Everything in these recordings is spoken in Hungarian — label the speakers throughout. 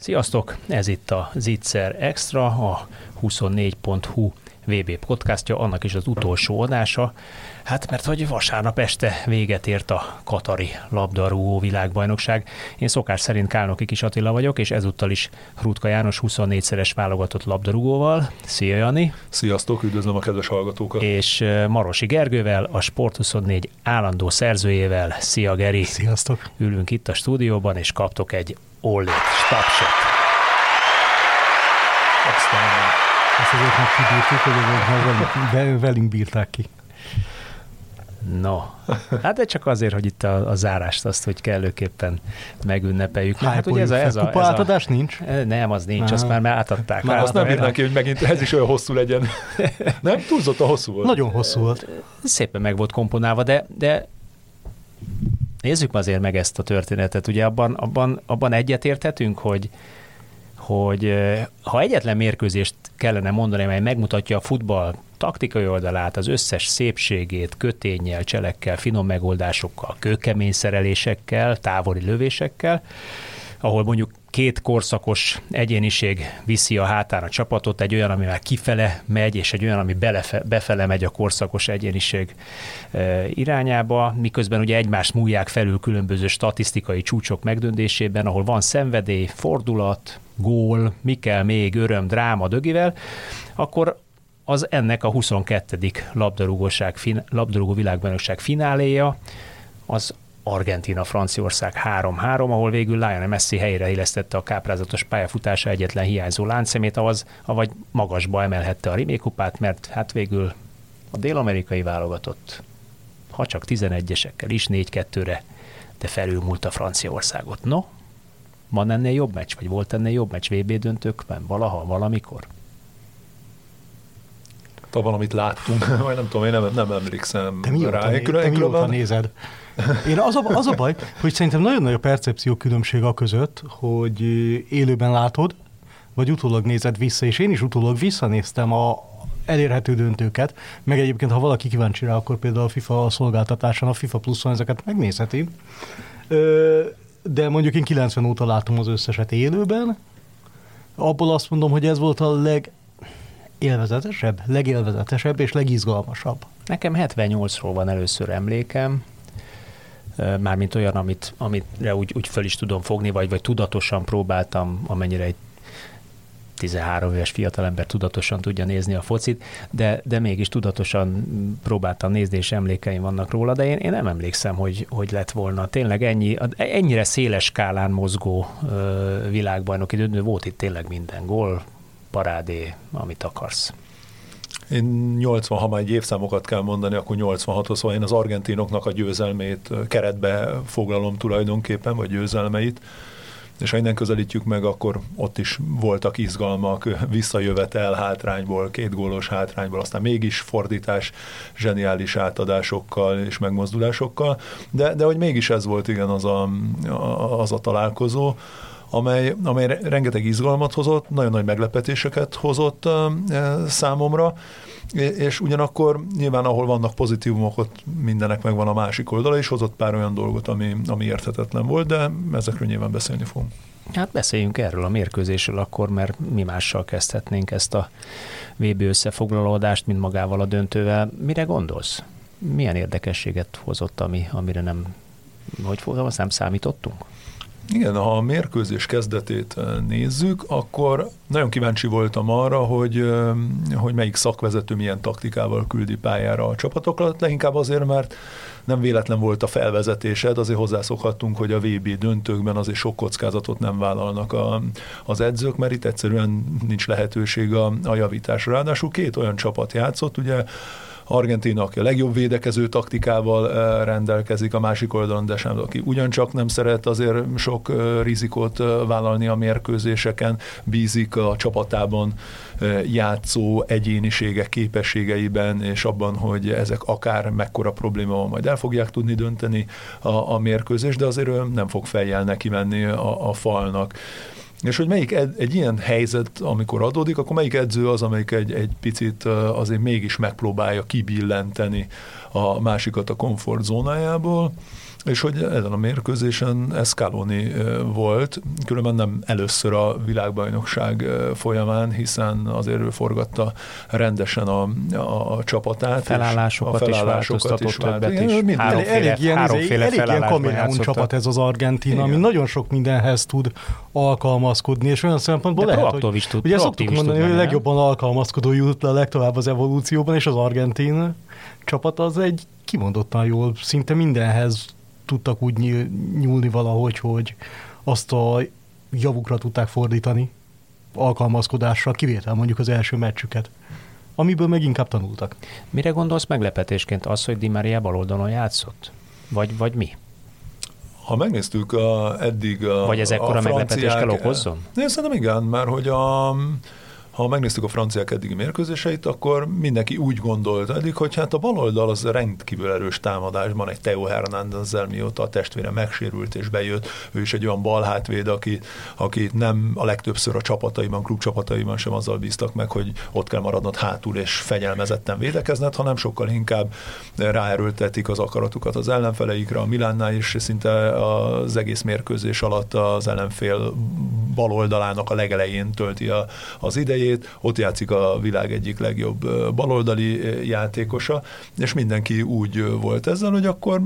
Speaker 1: Sziasztok! Ez itt a Zitzer Extra, a 24.hu VB podcastja, annak is az utolsó adása. Hát mert hogy vasárnap este véget ért a Katari labdarúgó világbajnokság. Én szokás szerint Kálnoki Kis Attila vagyok, és ezúttal is Rutka János 24-szeres válogatott labdarúgóval. Szia Jani!
Speaker 2: Sziasztok, üdvözlöm a kedves hallgatókat!
Speaker 1: És Marosi Gergővel, a Sport24 állandó szerzőjével. Szia Geri!
Speaker 3: Sziasztok!
Speaker 1: Ülünk itt a stúdióban, és kaptok egy Ollit tapsot.
Speaker 3: Aztán ezt azért meg kibírtuk, hogy azért velünk bírták ki.
Speaker 1: No, hát de csak azért, hogy itt a, a zárást azt, hogy kellőképpen megünnepeljük.
Speaker 3: Hát ugye ez a, ez a, ez a átadás nincs?
Speaker 1: Nem, az nincs, azt már, már átadták.
Speaker 2: Már azt nem bírnák ki, hogy megint ez is olyan hosszú legyen. nem? Túlzott a hosszú volt.
Speaker 3: Nagyon hosszú volt.
Speaker 1: Szépen meg volt komponálva, de, de nézzük azért meg ezt a történetet. Ugye abban, abban, abban egyetérthetünk, hogy hogy ha egyetlen mérkőzést kellene mondani, mely megmutatja a futball taktikai oldalát, az összes szépségét, kötényel, cselekkel, finom megoldásokkal, kőkemény szerelésekkel, távoli lövésekkel, ahol mondjuk két korszakos egyéniség viszi a hátán a csapatot, egy olyan, ami már kifele megy, és egy olyan, ami belefe, befele megy a korszakos egyéniség e, irányába, miközben ugye egymást múlják felül különböző statisztikai csúcsok megdöntésében, ahol van szenvedély, fordulat, gól, mi kell még, öröm, dráma dögivel, akkor az ennek a 22. labdarúgóság, labdarúgó világbajnokság fináléja, az Argentina-Franciaország 3-3, ahol végül Lionel Messi helyre illesztette a káprázatos pályafutása egyetlen hiányzó láncszemét, avaz, avagy magasba emelhette a Rimé mert hát végül a dél-amerikai válogatott, ha csak 11-esekkel is 4-2-re, de felülmúlt a Franciaországot. No, van ennél jobb meccs, vagy volt ennél jobb meccs VB döntőkben, valaha, valamikor?
Speaker 2: Ha valamit láttunk, vagy nem tudom, én nem, nem emlékszem
Speaker 3: te mióta, rá. Né- te mióta nézed? Én az a, az a baj, hogy szerintem nagyon nagy a percepció különbség a között, hogy élőben látod, vagy utólag nézed vissza, és én is utólag visszanéztem a elérhető döntőket, meg egyébként, ha valaki kíváncsi rá, akkor például a FIFA szolgáltatáson, a FIFA Pluszon ezeket megnézheti. De mondjuk én 90 óta látom az összeset élőben, abból azt mondom, hogy ez volt a leg élvezetesebb, legélvezetesebb és legizgalmasabb.
Speaker 1: Nekem 78-ról van először emlékem, mármint olyan, amit, amire úgy, úgy föl is tudom fogni, vagy, vagy tudatosan próbáltam, amennyire egy 13 éves fiatalember tudatosan tudja nézni a focit, de, de mégis tudatosan próbáltam nézni, és emlékeim vannak róla, de én, én nem emlékszem, hogy, hogy lett volna tényleg ennyi, ennyire széles skálán mozgó világbajnoki döntő, volt itt tényleg minden gól, parádé, amit akarsz.
Speaker 2: Én 80, ha már egy évszámokat kell mondani, akkor 86-hoz, szóval én az argentinoknak a győzelmét keretbe foglalom tulajdonképpen, vagy győzelmeit, és ha innen közelítjük meg, akkor ott is voltak izgalmak, visszajövetel hátrányból, két gólos hátrányból, aztán mégis fordítás, zseniális átadásokkal és megmozdulásokkal, de, de hogy mégis ez volt igen az a, az a találkozó, amely, amely rengeteg izgalmat hozott, nagyon nagy meglepetéseket hozott számomra, és ugyanakkor nyilván ahol vannak pozitívumok, ott mindenek megvan a másik oldala, és hozott pár olyan dolgot, ami, ami érthetetlen volt, de ezekről nyilván beszélni fogunk.
Speaker 1: Hát beszéljünk erről a mérkőzésről akkor, mert mi mással kezdhetnénk ezt a VB összefoglalódást, mint magával a döntővel. Mire gondolsz? Milyen érdekességet hozott, ami, amire nem, hogy fogalmaz, nem számítottunk?
Speaker 2: Igen, ha a mérkőzés kezdetét eh, nézzük, akkor nagyon kíváncsi voltam arra, hogy, eh, hogy melyik szakvezető milyen taktikával küldi pályára a csapatokat, leginkább azért, mert nem véletlen volt a felvezetésed, azért hozzászokhattunk, hogy a VB döntőkben azért sok kockázatot nem vállalnak a, az edzők, mert itt egyszerűen nincs lehetőség a, a javításra. Ráadásul két olyan csapat játszott, ugye Argentina, aki a legjobb védekező taktikával eh, rendelkezik, a másik oldalon de sem, aki ugyancsak nem szeret azért sok eh, rizikót eh, vállalni a mérkőzéseken, bízik a csapatában játszó egyéniségek képességeiben, és abban, hogy ezek akár mekkora probléma van, majd el fogják tudni dönteni a, a mérkőzést, de azért nem fog feljel neki menni a, a falnak. És hogy melyik ed, egy ilyen helyzet, amikor adódik, akkor melyik edző az, amelyik egy, egy picit azért mégis megpróbálja kibillenteni a másikat a komfortzónájából. És hogy ezen a mérkőzésen Escaloni volt, különben nem először a világbajnokság folyamán, hiszen azért ő forgatta rendesen a, a, a csapatát.
Speaker 1: Felállásokat, a felállásokat is változtatott többet is.
Speaker 3: Mind, háromféle, elég ilyen, háromféle elég ilyen kamerán csapat ez az Argentina, ami nagyon sok mindenhez tud alkalmazkodni, és olyan szempontból
Speaker 1: De
Speaker 3: lehet, hogy
Speaker 1: is tud,
Speaker 3: ugye szoktuk mondani, hogy a legjobban alkalmazkodó jut le legtovább az evolúcióban, és az argentin csapat az egy kimondottan jól, szinte mindenhez tudtak úgy nyúlni valahogy, hogy azt a javukra tudták fordítani alkalmazkodásra, kivétel mondjuk az első meccsüket amiből meg inkább tanultak.
Speaker 1: Mire gondolsz meglepetésként az, hogy Di Maria baloldalon játszott? Vagy, vagy mi?
Speaker 2: Ha megnéztük a, eddig a
Speaker 1: Vagy ez ekkora meglepetést kell okozzon?
Speaker 2: Én szerintem igen, mert hogy a, ha megnéztük a franciák eddigi mérkőzéseit, akkor mindenki úgy gondolt eddig, hogy hát a baloldal az rendkívül erős támadásban egy Theo Hernándezzel, mióta a testvére megsérült és bejött, ő is egy olyan balhátvéd, aki, aki nem a legtöbbször a csapataiban, klubcsapataiban sem azzal bíztak meg, hogy ott kell maradnod hátul és fegyelmezetten védekezned, hanem sokkal inkább ráerőltetik az akaratukat az ellenfeleikre. A Milánnál is szinte az egész mérkőzés alatt az ellenfél baloldalának a legelején tölti a, az idejét, idejét, ott játszik a világ egyik legjobb baloldali játékosa, és mindenki úgy volt ezzel, hogy akkor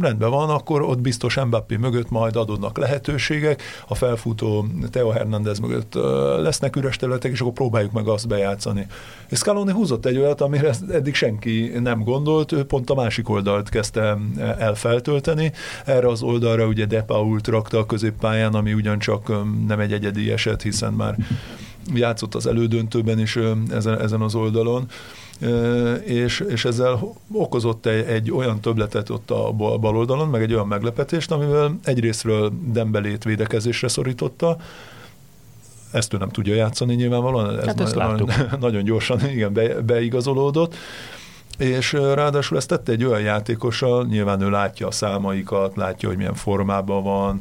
Speaker 2: rendben van, akkor ott biztos Mbappé mögött majd adódnak lehetőségek, a felfutó Teo Hernández mögött lesznek üres területek, és akkor próbáljuk meg azt bejátszani. És Scaloni húzott egy olyat, amire eddig senki nem gondolt, ő pont a másik oldalt kezdte el feltölteni. Erre az oldalra ugye De Pault rakta a középpályán, ami ugyancsak nem egy egyedi eset, hiszen már játszott az elődöntőben is ezen, ezen az oldalon, és, és ezzel okozott egy, egy olyan töbletet ott a bal oldalon, meg egy olyan meglepetést, amivel egyrésztről Dembelét védekezésre szorította, ezt ő nem tudja játszani nyilvánvalóan, ez
Speaker 1: hát
Speaker 2: nagyon, nagyon gyorsan igen, be, beigazolódott, és ráadásul ezt tette egy olyan játékossal, nyilván ő látja a számaikat, látja, hogy milyen formában van,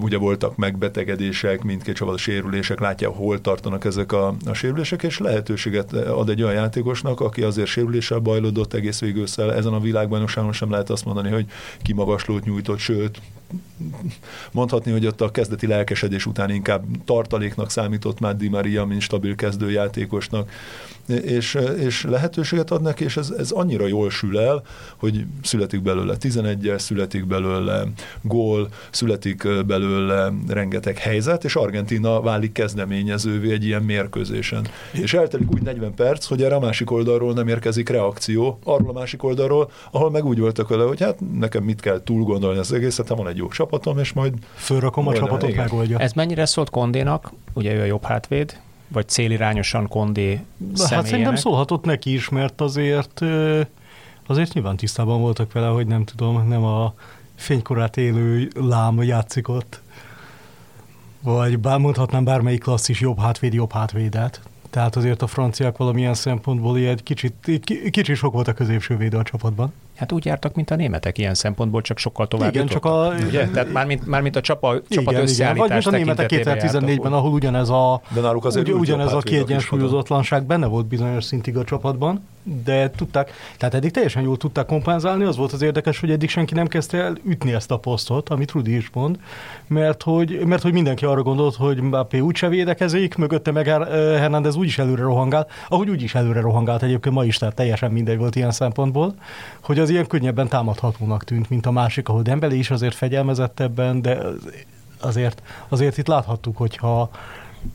Speaker 2: ugye voltak megbetegedések, mindkét csapat sérülések, látja, hol tartanak ezek a, a sérülések, és lehetőséget ad egy olyan játékosnak, aki azért sérüléssel bajlódott egész végül ezen a világbajnokságon sem lehet azt mondani, hogy kimagaslót nyújtott, sőt, mondhatni, hogy ott a kezdeti lelkesedés után inkább tartaléknak számított már Di Maria, mint stabil kezdőjátékosnak, és, és lehetőséget ad neki, és ez, ez annyira jól sül el, hogy születik belőle 11-es, születik belőle gól, születik belőle rengeteg helyzet, és Argentina válik kezdeményezővé egy ilyen mérkőzésen. És eltelik úgy 40 perc, hogy erre a másik oldalról nem érkezik reakció, arról a másik oldalról, ahol meg úgy voltak vele, hogy hát nekem mit kell túl gondolni az egészet, van egy jó csapatom, és majd...
Speaker 3: Fölrakom a csapatot, igen. megoldja.
Speaker 1: Ez mennyire szólt Kondénak, ugye ő a jobb hátvéd, vagy célirányosan Kondé
Speaker 3: Hát szerintem szólhatott neki is, mert azért azért nyilván tisztában voltak vele, hogy nem tudom, nem a fénykorát élő lám játszik ott. Vagy bár mondhatnám bármelyik klasszis jobb hátvéd, jobb hátvédet. Tehát azért a franciák valamilyen szempontból egy kicsit, kicsit sok volt a középső védő a csapatban.
Speaker 1: Hát úgy jártak, mint a németek ilyen szempontból, csak sokkal tovább
Speaker 3: Igen, csak a...
Speaker 1: Ugye? Tehát mármint, mármint a csapa, igen, csapat igen, összeállítás Vagy
Speaker 3: mint a németek 2014-ben, ahol ugyanez a,
Speaker 2: De náluk azért
Speaker 3: ugy, ugyanez a kiegyensúlyozatlanság benne volt bizonyos szintig a csapatban, de tudták, tehát eddig teljesen jól tudták kompenzálni, az volt az érdekes, hogy eddig senki nem kezdte el ütni ezt a posztot, amit Rudi is mond, mert hogy, mert hogy mindenki arra gondolt, hogy Mbappé úgyse védekezik, mögötte meg Hernández úgyis előre rohangál, ahogy úgyis előre rohangált egyébként ma is, tehát teljesen mindegy volt ilyen szempontból, hogy az ilyen könnyebben támadhatónak tűnt, mint a másik, ahol Dembele is azért fegyelmezettebben, de azért, azért itt láthattuk, hogyha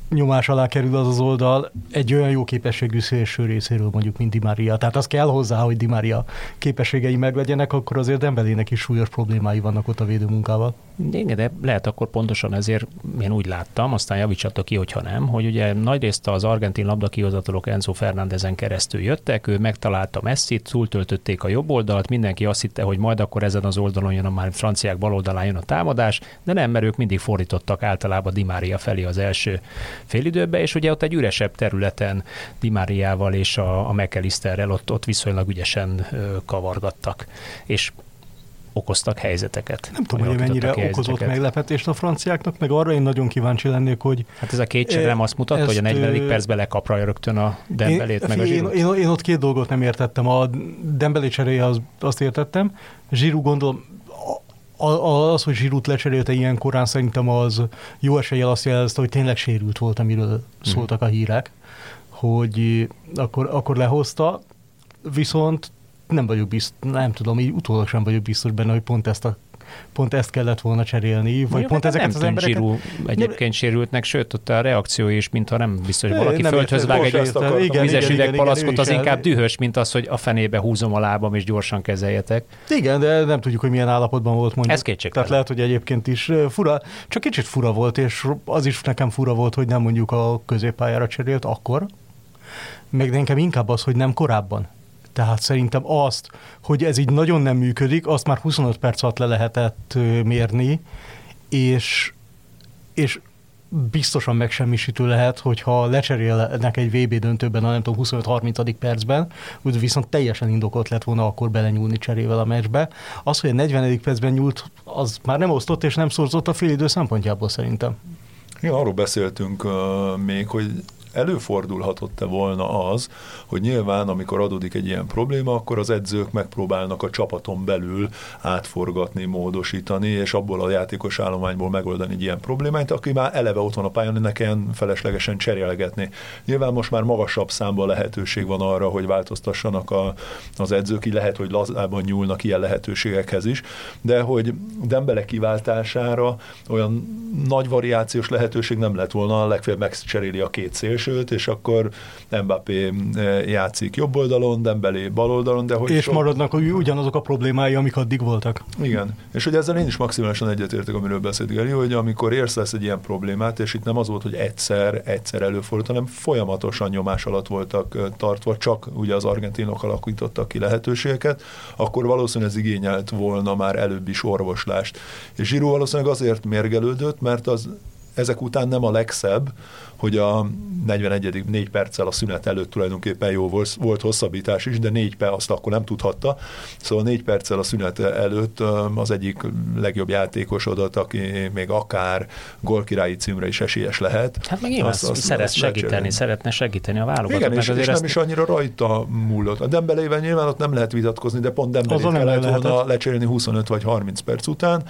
Speaker 3: nyomás alá kerül az az oldal egy olyan jó képességű szélső részéről, mondjuk, mint Di Maria. Tehát az kell hozzá, hogy Di Maria képességei meglegyenek, akkor azért Dembelének is súlyos problémái vannak ott a védőmunkával.
Speaker 1: Igen, de lehet akkor pontosan ezért én úgy láttam, aztán javítsatok ki, hogyha nem, hogy ugye nagyrészt az argentin labdakihozatalok Enzo Fernándezen keresztül jöttek, ő megtalálta Messi-t, túltöltötték a jobb oldalt, mindenki azt hitte, hogy majd akkor ezen az oldalon jön a már franciák bal oldalán jön a támadás, de nem, mert ők mindig fordítottak általában Di Maria felé az első félidőbe, és ugye ott egy üresebb területen Di Mariával és a, a McAllisterrel ott, ott viszonylag ügyesen kavargattak. És okoztak helyzeteket.
Speaker 3: Nem tudom, hogy mennyire okozott meglepetést a franciáknak, meg arra én nagyon kíváncsi lennék, hogy...
Speaker 1: Hát ez a két nem azt mutatta, hogy a 40. percben lekapra rögtön a Dembelét, én, meg a
Speaker 3: én, én, én, ott két dolgot nem értettem. A Dembelé cseréje az, azt értettem, Zsirú gondolom az, hogy Zsirút lecserélte ilyen korán, szerintem az jó eséllyel azt jelezte, hogy tényleg sérült volt, amiről mhm. szóltak a hírek, hogy akkor, akkor lehozta, viszont nem vagyok biztos, nem tudom, így utólag sem vagyok biztos benne, hogy pont ezt a pont ezt kellett volna cserélni, vagy Mondjuk, pont ezeket nem az embereket... Zsirú
Speaker 1: egyébként sérültnek, sőt, ott a reakció is, mintha nem biztos, hogy valaki nem földhöz vág egy igen, vizes üvegpalackot, az inkább dühös, mint az, hogy a fenébe húzom a lábam, és gyorsan kezeljetek.
Speaker 3: Igen, de nem tudjuk, hogy milyen állapotban volt mondjuk.
Speaker 1: Ez kétség.
Speaker 3: Tehát lehet, hogy egyébként is fura, csak kicsit fura volt, és az is nekem fura volt, hogy nem mondjuk a középpályára cserélt akkor, meg nekem inkább az, hogy nem korábban. Tehát szerintem azt, hogy ez így nagyon nem működik, azt már 25 perc alatt le lehetett mérni, és, és biztosan megsemmisítő lehet, hogyha lecserélnek egy VB döntőben a nem tudom 25-30. percben, úgy viszont teljesen indokolt lett volna akkor belenyúlni cserével a meccsbe. Az, hogy a 40. percben nyúlt, az már nem osztott és nem szorzott a félidő szempontjából szerintem.
Speaker 2: Ja, arról beszéltünk uh, még, hogy előfordulhatott-e volna az, hogy nyilván, amikor adódik egy ilyen probléma, akkor az edzők megpróbálnak a csapaton belül átforgatni, módosítani, és abból a játékos állományból megoldani egy ilyen problémát, aki már eleve ott van a pályán, ne kelljen feleslegesen cserélgetni. Nyilván most már magasabb számban lehetőség van arra, hogy változtassanak a, az edzők, így lehet, hogy lazában nyúlnak ilyen lehetőségekhez is, de hogy Dembele kiváltására olyan nagy variációs lehetőség nem lett volna, legfeljebb megcseréli a két szél, szélsőt, és akkor Mbappé eh, játszik jobb oldalon, Dembélé bal oldalon, de hogy
Speaker 3: És sok... maradnak ugyanazok a problémái, amik addig voltak.
Speaker 2: Igen, és hogy ezzel én is maximálisan egyetértek, amiről beszélt Geri, hogy amikor érsz lesz egy ilyen problémát, és itt nem az volt, hogy egyszer, egyszer előfordult, hanem folyamatosan nyomás alatt voltak eh, tartva, csak ugye az argentinok alakítottak ki lehetőségeket, akkor valószínűleg ez igényelt volna már előbb is orvoslást. És Zsiró valószínűleg azért mérgelődött, mert az ezek után nem a legszebb, hogy a 41. négy perccel a szünet előtt tulajdonképpen jó volt, volt hosszabbítás is, de négy perc azt akkor nem tudhatta. Szóval négy perccel a szünet előtt az egyik legjobb játékosodat, aki még akár gólkirályi címre is esélyes lehet.
Speaker 1: Hát meg nyilván azt, azt, szeret azt segíteni, szeretne segíteni a válogatott.
Speaker 2: Igen, és, és nem is annyira rajta múlott. A Dembelével nyilván ott nem lehet vitatkozni, de pont Dembelét kellett volna lecserélni 25 vagy 30 perc után,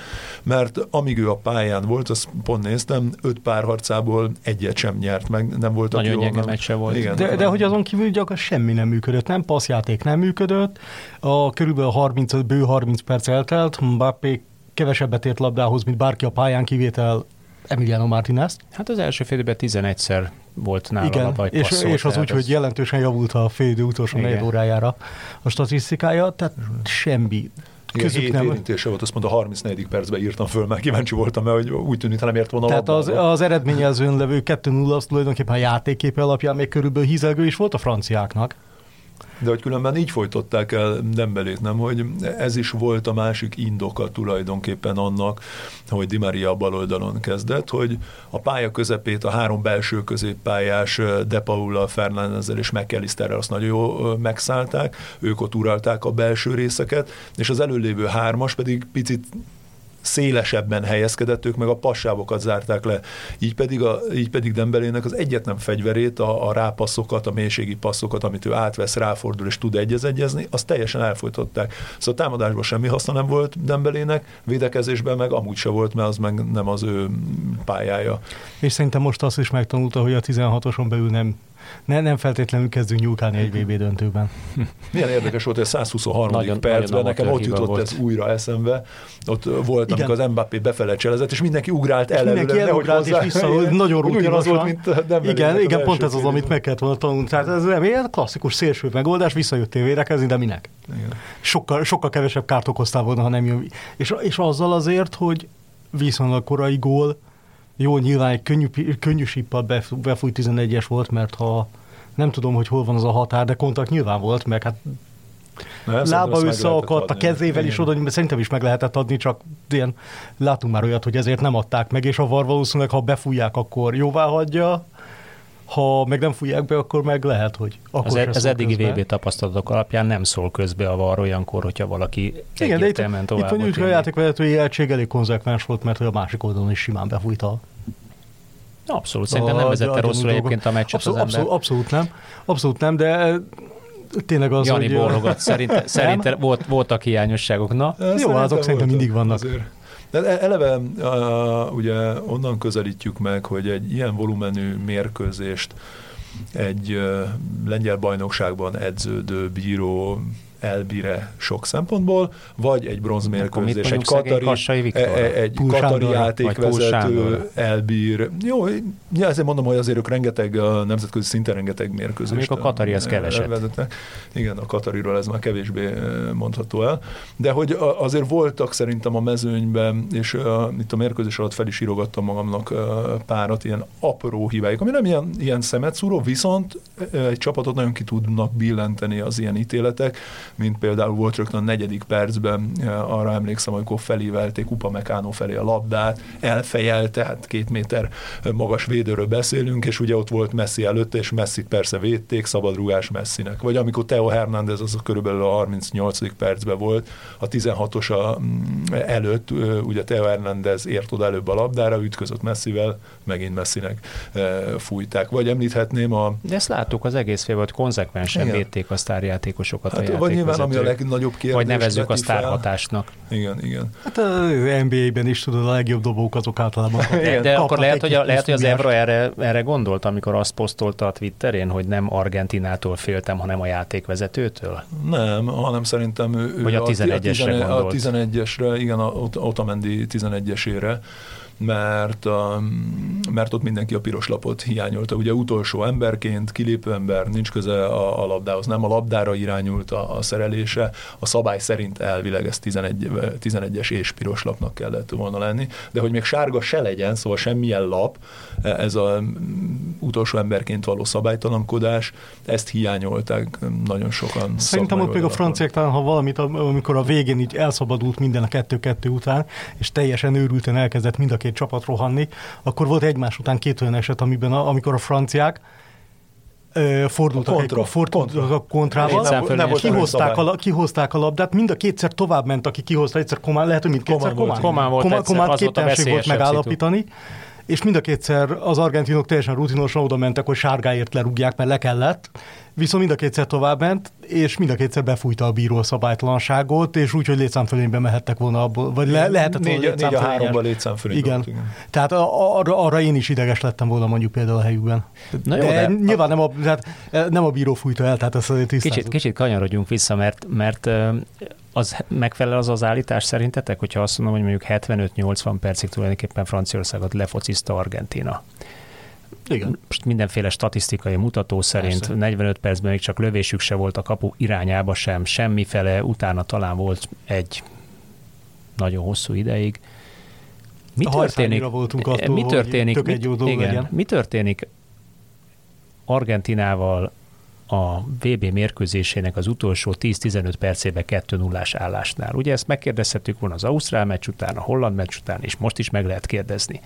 Speaker 2: mert amíg ő a pályán volt, azt pont néztem, öt párharcából egyet sem nyert meg, nem volt
Speaker 1: Nagyon gyenge meccse volt.
Speaker 3: Igen, de, de, hogy azon kívül gyakorlatilag semmi nem működött, nem passzjáték nem működött, a körülbelül 30, bő 30 perc eltelt, Mbappé kevesebbet ért labdához, mint bárki a pályán, kivétel Emiliano Martinez.
Speaker 1: Hát az első fél időben 11-szer volt nála Igen,
Speaker 3: labda, és, és az úgy, ez... hogy jelentősen javult a fél idő utolsó negyed órájára a statisztikája, tehát semmi
Speaker 2: közük nem... érintése volt, azt mondta, a 34. percben írtam föl, mert kíváncsi voltam, mert hogy úgy tűnik, nem ért volna
Speaker 3: Tehát az, az eredményezőn levő 2-0 az tulajdonképpen a játéképe alapján még körülbelül hízelgő is volt a franciáknak.
Speaker 2: De hogy különben így folytották el Dembelét, nem? Hogy ez is volt a másik indoka tulajdonképpen annak, hogy Di Maria bal oldalon kezdett, hogy a pálya közepét a három belső középpályás De Paula, Fernandezzel és McAllisterrel azt nagyon jól megszállták, ők ott uralták a belső részeket, és az előlévő hármas pedig picit szélesebben helyezkedett, ők meg a passávokat zárták le. Így pedig, a, így pedig Dembelének az egyetlen fegyverét, a, a rápasszokat, a mélységi passzokat, amit ő átvesz, ráfordul és tud egyezegyezni, azt teljesen elfolytották. Szóval támadásban semmi haszna nem volt Dembelének, védekezésben meg amúgy se volt, mert az meg nem az ő pályája.
Speaker 3: És szerintem most azt is megtanulta, hogy a 16-oson belül nem ne, nem feltétlenül kezdünk nyúlkálni egy VB döntőben.
Speaker 2: Milyen érdekes volt, hogy a 123. Nagyon, percben nagyon nekem ott jutott volt. ez újra eszembe. Ott volt, Igen. amikor az Mbappé befele cselezett, és mindenki ugrált el
Speaker 3: Mindenki elugrált és vissza, nagyon rutinosan. mint nem igen, igen pont ez az, amit meg kellett volna tanulni. Tehát ez nem ilyen klasszikus szélső megoldás, visszajöttél védekezni, de minek? Igen. Sokkal, sokkal kevesebb kárt okoztál volna, ha nem jön. És, és azzal azért, hogy viszonylag korai gól, jó, nyilván egy könnyű, könnyű síppal befújt 11-es volt, mert ha nem tudom, hogy hol van az a határ, de kontakt nyilván volt, meg hát Na, lába összeakadt, a kezével is oda, szerintem is meg lehetett adni, csak ilyen, látunk már olyat, hogy ezért nem adták meg, és a VAR valószínűleg, ha befújják, akkor jóvá hagyja, ha meg nem fújják be, akkor meg lehet, hogy akkor
Speaker 1: Az, az eddigi VB tapasztalatok alapján nem szól közbe a VAR olyankor, hogyha valaki Igen, de itt,
Speaker 3: itt mondjuk, hogy a játékvezetői egység elég konzekvens volt, mert hogy a másik oldalon is simán befújta
Speaker 1: Abszolút, szerintem nem vezette rosszul egyébként a meccset
Speaker 3: abszolút,
Speaker 1: az ember.
Speaker 3: Abszolút, abszolút nem, abszolút nem, de tényleg az,
Speaker 1: Jani
Speaker 3: hogy...
Speaker 1: bólogat, szerinte, szerinte volt, voltak hiányosságok, na?
Speaker 3: Jó, azok szerintem mindig vannak. Azért.
Speaker 2: De e- eleve uh, ugye onnan közelítjük meg, hogy egy ilyen volumenű mérkőzést egy uh, lengyel bajnokságban edződő bíró elbíre sok szempontból, vagy egy bronzmérkőzés, egy katari, e- e- egy katari játékvezető elbír. Jó, ja, ezért mondom, hogy azért ők rengeteg, nemzetközi szinten rengeteg mérkőzést.
Speaker 1: Még a katari az keveset. Vezetnek.
Speaker 2: Igen, a katariról ez már kevésbé mondható el. De hogy azért voltak szerintem a mezőnyben, és itt a mérkőzés alatt fel is írogattam magamnak párat ilyen apró hibáik, ami nem ilyen, ilyen szemetszúró, viszont egy csapatot nagyon ki tudnak billenteni az ilyen ítéletek, mint például volt rögtön a negyedik percben, arra emlékszem, amikor felívelték Upamecano felé a labdát, elfejelte, hát két méter magas védőről beszélünk, és ugye ott volt Messi előtte, és Messi persze védték, szabadrugás Messinek. Vagy amikor Teo Hernández az a körülbelül a 38. percben volt, a 16-os mm, előtt, ugye Teo Hernández ért oda előbb a labdára, ütközött Messivel, megint Messinek fújták. Vagy említhetném a...
Speaker 1: De ezt láttuk az egész fél, hogy konzekvensen védték a sztárjátékosokat hát, a
Speaker 2: Vagy nyilván, ami a legnagyobb kérdés.
Speaker 1: Vagy nevezzük a sztárhatásnak.
Speaker 2: Igen, igen.
Speaker 3: Hát az NBA-ben is tudod, a legjobb dobók azok általában.
Speaker 1: De, de akkor lehet, hogy, a, lehet, hogy az Evra erre, erre gondolt, amikor azt posztolta a Twitterén, hogy nem Argentinától féltem, hanem a játékvezetőtől?
Speaker 2: Nem, hanem szerintem ő,
Speaker 1: Vagy a 11-esre
Speaker 2: a 11-esre, igen, a Otamendi 11-esére mert, um, mert ott mindenki a piros lapot hiányolta. Ugye utolsó emberként, kilépő ember, nincs köze a, a labdához, nem a labdára irányult a, a szerelése, a szabály szerint elvileg ez 11, 11-es és piros lapnak kellett volna lenni, de hogy még sárga se legyen, szóval semmilyen lap, ez a utolsó emberként való szabálytalankodás, ezt hiányolták nagyon sokan.
Speaker 3: Szerintem ott még a franciák talán, ha valamit, amikor a végén így elszabadult minden a kettő-kettő után, és teljesen őrülten elkezdett mind a két csapat rohanni, akkor volt egymás után két olyan eset, amiben a, amikor a franciák fordultak, a kontra, egy, fordultak kontra. a kontrával, nem, nem kihozták, a, kihozták a labdát, mind a kétszer tovább ment, aki kihozta, egyszer Komán, lehet, hogy mindkétszer Komán.
Speaker 1: Komán volt, Komán,
Speaker 3: Komán, Komán képtelenség volt megállapítani. Szitu és mind a kétszer az argentinok teljesen rutinosan oda mentek, hogy sárgáért lerúgják, mert le kellett, viszont mind a kétszer tovább ment, és mind a kétszer befújta a bíró a szabálytlanságot, és úgy, hogy létszámfölényben mehettek volna abból, vagy le, lehetett
Speaker 2: volna négy, négy a háromban létszámfölény.
Speaker 3: Igen. Volt, igen. Tehát arra, arra, én is ideges lettem volna mondjuk például a helyükben. Na jó, de, de nyilván a... nem a, tehát nem a bíró fújta el, tehát ezt azért
Speaker 1: Kicsit, kicsit kanyarodjunk vissza, mert, mert az megfelel az az állítás szerintetek, hogyha azt mondom, hogy mondjuk 75-80 percig tulajdonképpen Franciaországot lefociszta Argentina. Igen. Most mindenféle statisztikai mutató szerint Persze. 45 percben még csak lövésük se volt a kapu irányába sem, semmifele, utána talán volt egy nagyon hosszú ideig. Mi történik,
Speaker 3: voltunk attól, mi történik, mi, igen, legyen.
Speaker 1: mi történik Argentinával a VB mérkőzésének az utolsó 10-15 percébe 2 0 állásnál. Ugye ezt megkérdezhetük volna az Ausztrál meccs után, a Holland meccs után, és most is meg lehet kérdezni.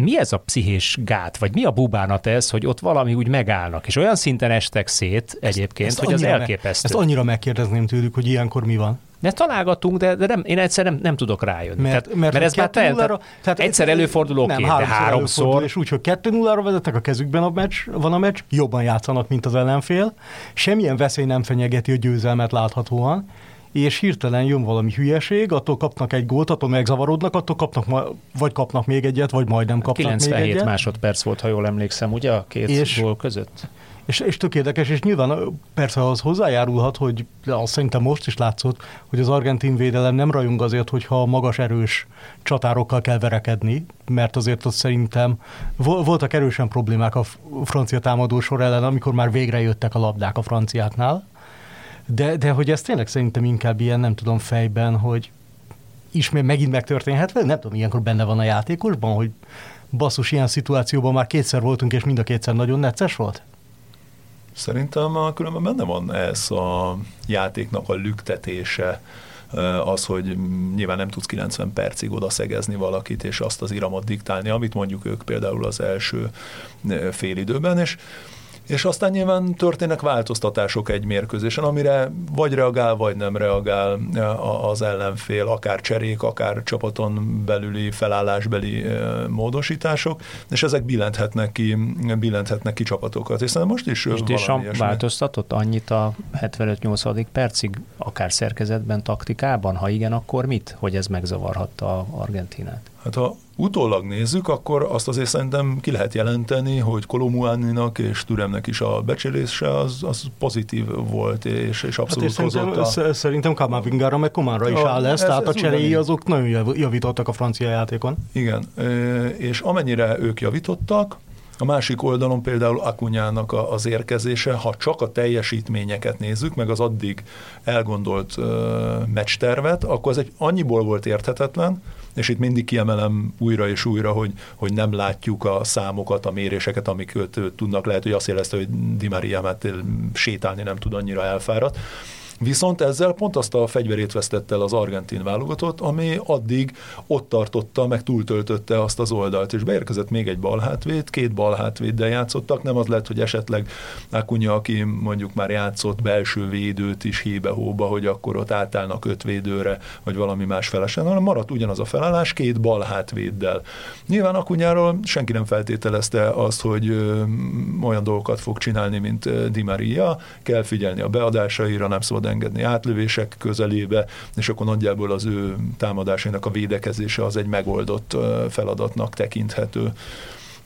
Speaker 1: Mi ez a pszichés gát, vagy mi a bubánat ez, hogy ott valami úgy megállnak, és olyan szinten estek szét egyébként, ezt, ezt hogy az elképesztő.
Speaker 3: Ezt annyira megkérdezném tőlük, hogy ilyenkor mi van.
Speaker 1: De találgatunk, de, de nem, én egyszer nem, nem tudok rájönni. Mert, tehát, mert, mert ez már te, tehát, tehát egyszer előfordul, oké, de háromszor. Előfordul,
Speaker 3: és úgy, hogy kettő nullára vezettek a kezükben a meccs, van a meccs, jobban játszanak, mint az ellenfél, semmilyen veszély nem fenyegeti a győzelmet láthatóan, és hirtelen jön valami hülyeség, attól kapnak egy gólt, attól megzavarodnak, attól kapnak, ma, vagy kapnak még egyet, vagy majdnem kapnak 97 még egyet.
Speaker 1: másodperc volt, ha jól emlékszem, ugye a két és, gól között?
Speaker 3: És, és tök érdekes, és nyilván persze az hozzájárulhat, hogy azt szerintem most is látszott, hogy az argentin védelem nem rajong azért, hogyha magas erős csatárokkal kell verekedni, mert azért ott szerintem voltak erősen problémák a francia támadó sor ellen, amikor már végre jöttek a labdák a franciáknál. De, de hogy ez tényleg szerintem inkább ilyen, nem tudom fejben, hogy ismét megint megtörténhet, nem tudom, ilyenkor benne van a játékosban, hogy basszus, ilyen szituációban már kétszer voltunk, és mind a kétszer nagyon necces volt?
Speaker 2: Szerintem különben benne van ez a játéknak a lüktetése, az, hogy nyilván nem tudsz 90 percig oda szegezni valakit, és azt az iramot diktálni, amit mondjuk ők például az első fél időben, és és aztán nyilván történnek változtatások egy mérkőzésen, amire vagy reagál, vagy nem reagál az ellenfél, akár cserék, akár csapaton belüli felállásbeli módosítások, és ezek billenthetnek ki, billenthetnek ki csapatokat. És most is
Speaker 1: És Deschamps változtatott annyit a 75-80 percig, akár szerkezetben, taktikában? Ha igen, akkor mit? Hogy ez megzavarhatta Argentinát?
Speaker 2: Hát ha utólag nézzük, akkor azt azért szerintem ki lehet jelenteni, hogy Kolomuáninak és Türemnek is a becsülése az, az pozitív volt, és, és abszolút hát és
Speaker 3: hozott szerintem, a... Szerintem Kamavingára meg Kománra is áll lesz, ez, tehát ez a cseréi azok nagyon javítottak a francia játékon.
Speaker 2: Igen, és amennyire ők javítottak, a másik oldalon például Akunyának az érkezése, ha csak a teljesítményeket nézzük, meg az addig elgondolt meccstervet, akkor ez egy annyiból volt érthetetlen, és itt mindig kiemelem újra és újra, hogy, hogy nem látjuk a számokat, a méréseket, amik tudnak, lehet, hogy azt érezte, hogy Di Maria mert sétálni nem tud annyira elfáradt, Viszont ezzel pont azt a fegyverét vesztette el az argentin válogatott, ami addig ott tartotta, meg túltöltötte azt az oldalt, és beérkezett még egy balhátvéd, két balhátvéddel játszottak, nem az lett, hogy esetleg Akunya, aki mondjuk már játszott belső védőt is híbe-hóba, hogy akkor ott átállnak öt védőre, vagy valami más felesen, hanem maradt ugyanaz a felállás két balhátvéddel. Nyilván Akunyáról senki nem feltételezte azt, hogy ö, olyan dolgokat fog csinálni, mint Di Maria, kell figyelni a beadásaira, nem szabad engedni átlövések közelébe, és akkor nagyjából az ő támadásainak a védekezése az egy megoldott feladatnak tekinthető.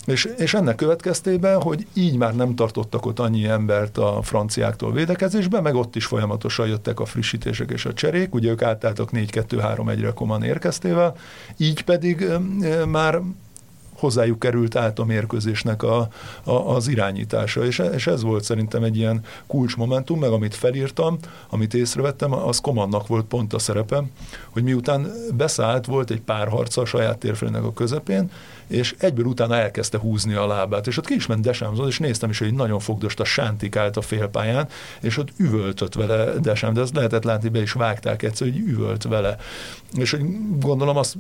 Speaker 2: És, és ennek következtében, hogy így már nem tartottak ott annyi embert a franciáktól védekezésbe, meg ott is folyamatosan jöttek a frissítések és a cserék, ugye ők átálltak 4-2-3-1-re Koman érkeztével, így pedig már hozzájuk került át a mérkőzésnek a, a, az irányítása, és, és ez volt szerintem egy ilyen kulcsmomentum, meg amit felírtam, amit észrevettem, az Komannak volt pont a szerepe, hogy miután beszállt, volt egy pár harca a saját térfélének a közepén, és egyből utána elkezdte húzni a lábát, és ott ki is ment Desamzon, és néztem is, hogy nagyon fogdost a sántikált a félpályán, és ott üvöltött vele Desam, de azt lehetett látni, be is vágták egyszer, hogy üvölt vele. És hogy gondolom azt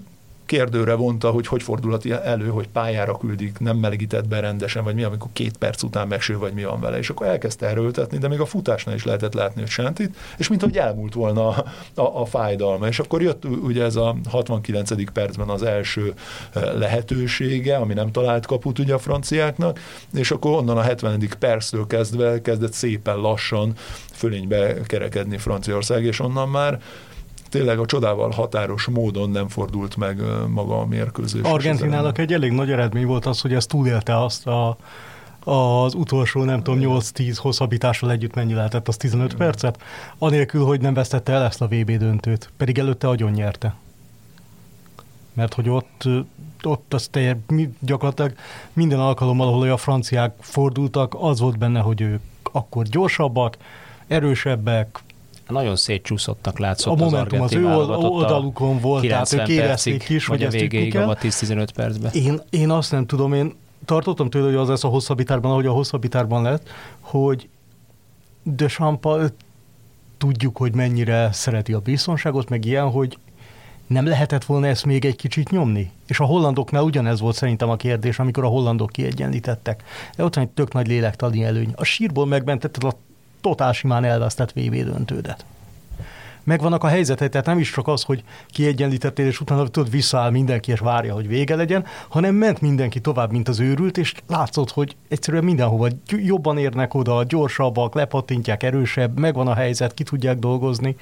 Speaker 2: kérdőre vonta, hogy hogy fordulhat elő, hogy pályára küldik, nem melegített be rendesen, vagy mi, amikor két perc után megső, vagy mi van vele. És akkor elkezdte erőltetni, de még a futásnál is lehetett látni, hogy sántit, és mint hogy elmúlt volna a, a, a fájdalma. És akkor jött ugye ez a 69. percben az első eh, lehetősége, ami nem talált kaput ugye a franciáknak, és akkor onnan a 70. perctől kezdve kezdett szépen lassan fölénybe kerekedni Franciaország, és onnan már tényleg a csodával határos módon nem fordult meg maga a mérkőzés.
Speaker 3: Argentinának egy elég nagy eredmény volt az, hogy ez túlélte azt a az utolsó, nem tudom, 8-10 hosszabbítással együtt mennyi lehetett, az 15 Igen. percet, anélkül, hogy nem vesztette el ezt a VB döntőt, pedig előtte agyon nyerte. Mert hogy ott, ott az teljes, gyakorlatilag minden alkalommal, ahol a franciák fordultak, az volt benne, hogy ők akkor gyorsabbak, erősebbek,
Speaker 1: nagyon szétcsúszottnak látszott
Speaker 3: a Momentum az, az ő oldalukon volt, tehát ők érezték is,
Speaker 1: hogy a végéig a 10-15 percben.
Speaker 3: Én, én azt nem tudom, én tartottam tőle, hogy az lesz a hosszabbitárban, ahogy a hosszabbitárban lett, hogy de Sampa tudjuk, hogy mennyire szereti a biztonságot, meg ilyen, hogy nem lehetett volna ezt még egy kicsit nyomni? És a hollandoknál ugyanez volt szerintem a kérdés, amikor a hollandok kiegyenlítettek. De ott van egy tök nagy lélektani előny. A sírból megmentetted a totál simán elvesztett VB döntődet. Megvannak a helyzetek, tehát nem is csak az, hogy kiegyenlítettél, és utána tudod, visszaáll mindenki, és várja, hogy vége legyen, hanem ment mindenki tovább, mint az őrült, és látszott, hogy egyszerűen mindenhova jobban érnek oda, gyorsabbak, lepatintják, erősebb, megvan a helyzet, ki tudják dolgozni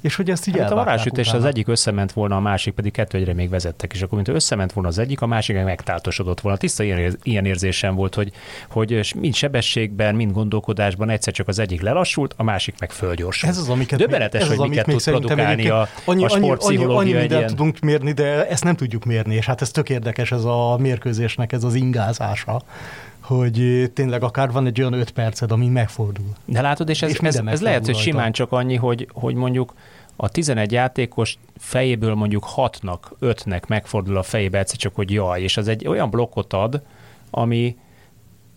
Speaker 3: és hogy ezt így hát
Speaker 1: a varázsütés az egyik összement volna, a másik pedig kettő egyre még vezettek, és akkor mint összement volna az egyik, a másik meg megtáltosodott volna. Tiszta ilyen, ilyen érzésem volt, hogy, hogy mind sebességben, mind gondolkodásban egyszer csak az egyik lelassult, a másik meg fölgyorsult.
Speaker 3: Ez az, amiket
Speaker 1: Döbbenetes, ez az, hogy miket tud produkálni a, annyi, a sportpszichológia. Annyi, annyi, annyi
Speaker 3: ilyen... tudunk mérni, de ezt nem tudjuk mérni, és hát ez tök érdekes ez a mérkőzésnek, ez az ingázása hogy tényleg akár van egy olyan öt perced, ami megfordul.
Speaker 1: De látod, és ez, és ez, ez lehet, hogy simán csak annyi, hogy, hogy mondjuk a 11 játékos fejéből mondjuk 6-nak, 5-nek megfordul a fejébe egyszer csak, hogy jaj, és az egy olyan blokkot ad, ami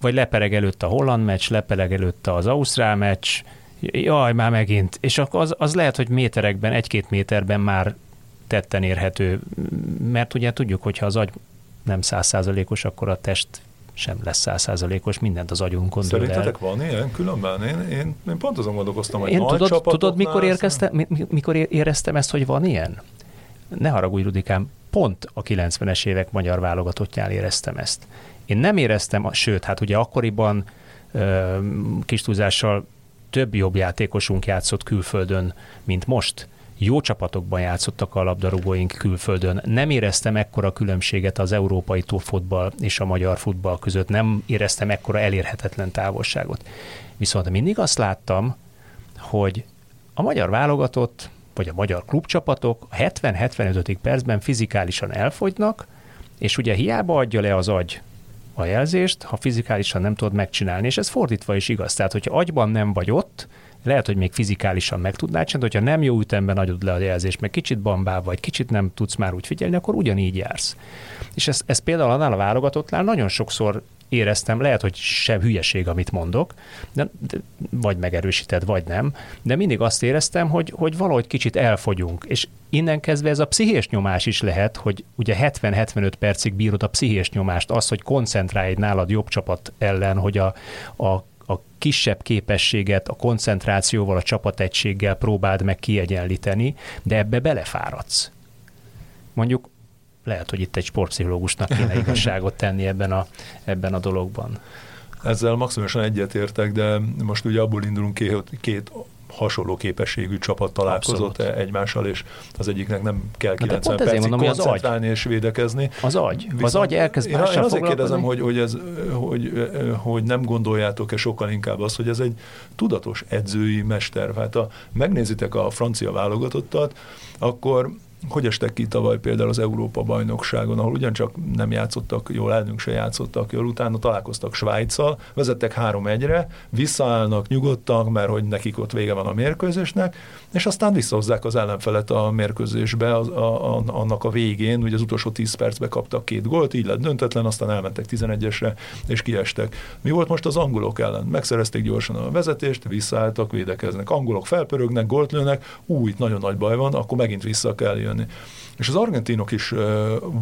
Speaker 1: vagy lepereg előtt a holland meccs, lepereg előtt az ausztrál meccs, jaj, már megint. És az, az lehet, hogy méterekben, egy-két méterben már tetten érhető, mert ugye tudjuk, hogyha az agy nem százszázalékos, akkor a test sem lesz százszázalékos, mindent az agyunkon
Speaker 2: Szerintetek van ilyen különben? Én, én, én pont azon gondolkoztam, hogy én
Speaker 1: nagy tudod, tudod mikor, érkezte, mikor éreztem ezt, hogy van ilyen? Ne haragudj, Rudikám, pont a 90-es évek magyar válogatottján éreztem ezt. Én nem éreztem, sőt, hát ugye akkoriban kis túlzással több jobb játékosunk játszott külföldön, mint most. Jó csapatokban játszottak a labdarúgóink külföldön. Nem éreztem ekkora különbséget az európai futball és a magyar futball között. Nem éreztem ekkora elérhetetlen távolságot. Viszont mindig azt láttam, hogy a magyar válogatott, vagy a magyar klubcsapatok a 70-75. percben fizikálisan elfogynak, és ugye hiába adja le az agy a jelzést, ha fizikálisan nem tudod megcsinálni, és ez fordítva is igaz. Tehát, hogyha agyban nem vagy ott, lehet, hogy még fizikálisan meg tudnád csinálni, hogyha nem jó ütemben adod le a jelzést, meg kicsit bambá vagy, kicsit nem tudsz már úgy figyelni, akkor ugyanígy jársz. És ez, ez például annál a válogatottnál nagyon sokszor éreztem, lehet, hogy sem hülyeség, amit mondok, de, de vagy megerősíted, vagy nem, de mindig azt éreztem, hogy, hogy valahogy kicsit elfogyunk, és innen kezdve ez a pszichés nyomás is lehet, hogy ugye 70-75 percig bírod a pszichés nyomást, az, hogy koncentrálj egy nálad jobb csapat ellen, hogy a, a a kisebb képességet a koncentrációval, a csapategységgel próbáld meg kiegyenlíteni, de ebbe belefáradsz. Mondjuk lehet, hogy itt egy sportpszichológusnak kéne igazságot tenni ebben a, ebben a dologban.
Speaker 2: Ezzel maximálisan egyetértek, de most ugye abból indulunk ki, hogy két hasonló képességű csapat találkozott Abszolút. egymással, és az egyiknek nem kell 90 percig mondom, koncentrálni az és védekezni.
Speaker 1: Az agy. Viszont az agy elkezd
Speaker 2: én, én azért kérdezem, hogy, hogy, ez, hogy, hogy nem gondoljátok-e sokkal inkább azt, hogy ez egy tudatos edzői mester. Hát ha megnézitek a francia válogatottat, akkor hogy estek ki tavaly például az Európa bajnokságon, ahol ugyancsak nem játszottak jól, elnünk se játszottak jól, utána találkoztak Svájccal, vezettek három egyre, visszaállnak nyugodtak, mert hogy nekik ott vége van a mérkőzésnek, és aztán visszahozzák az ellenfelet a mérkőzésbe, az, a, a, annak a végén, ugye az utolsó 10 percbe kaptak két gólt, így lett döntetlen, aztán elmentek 11-esre, és kiestek. Mi volt most az angolok ellen? Megszerezték gyorsan a vezetést, visszaálltak, védekeznek. Angolok felpörögnek, gólt lőnek, új, nagyon nagy baj van, akkor megint vissza kell jönni. És az argentinok is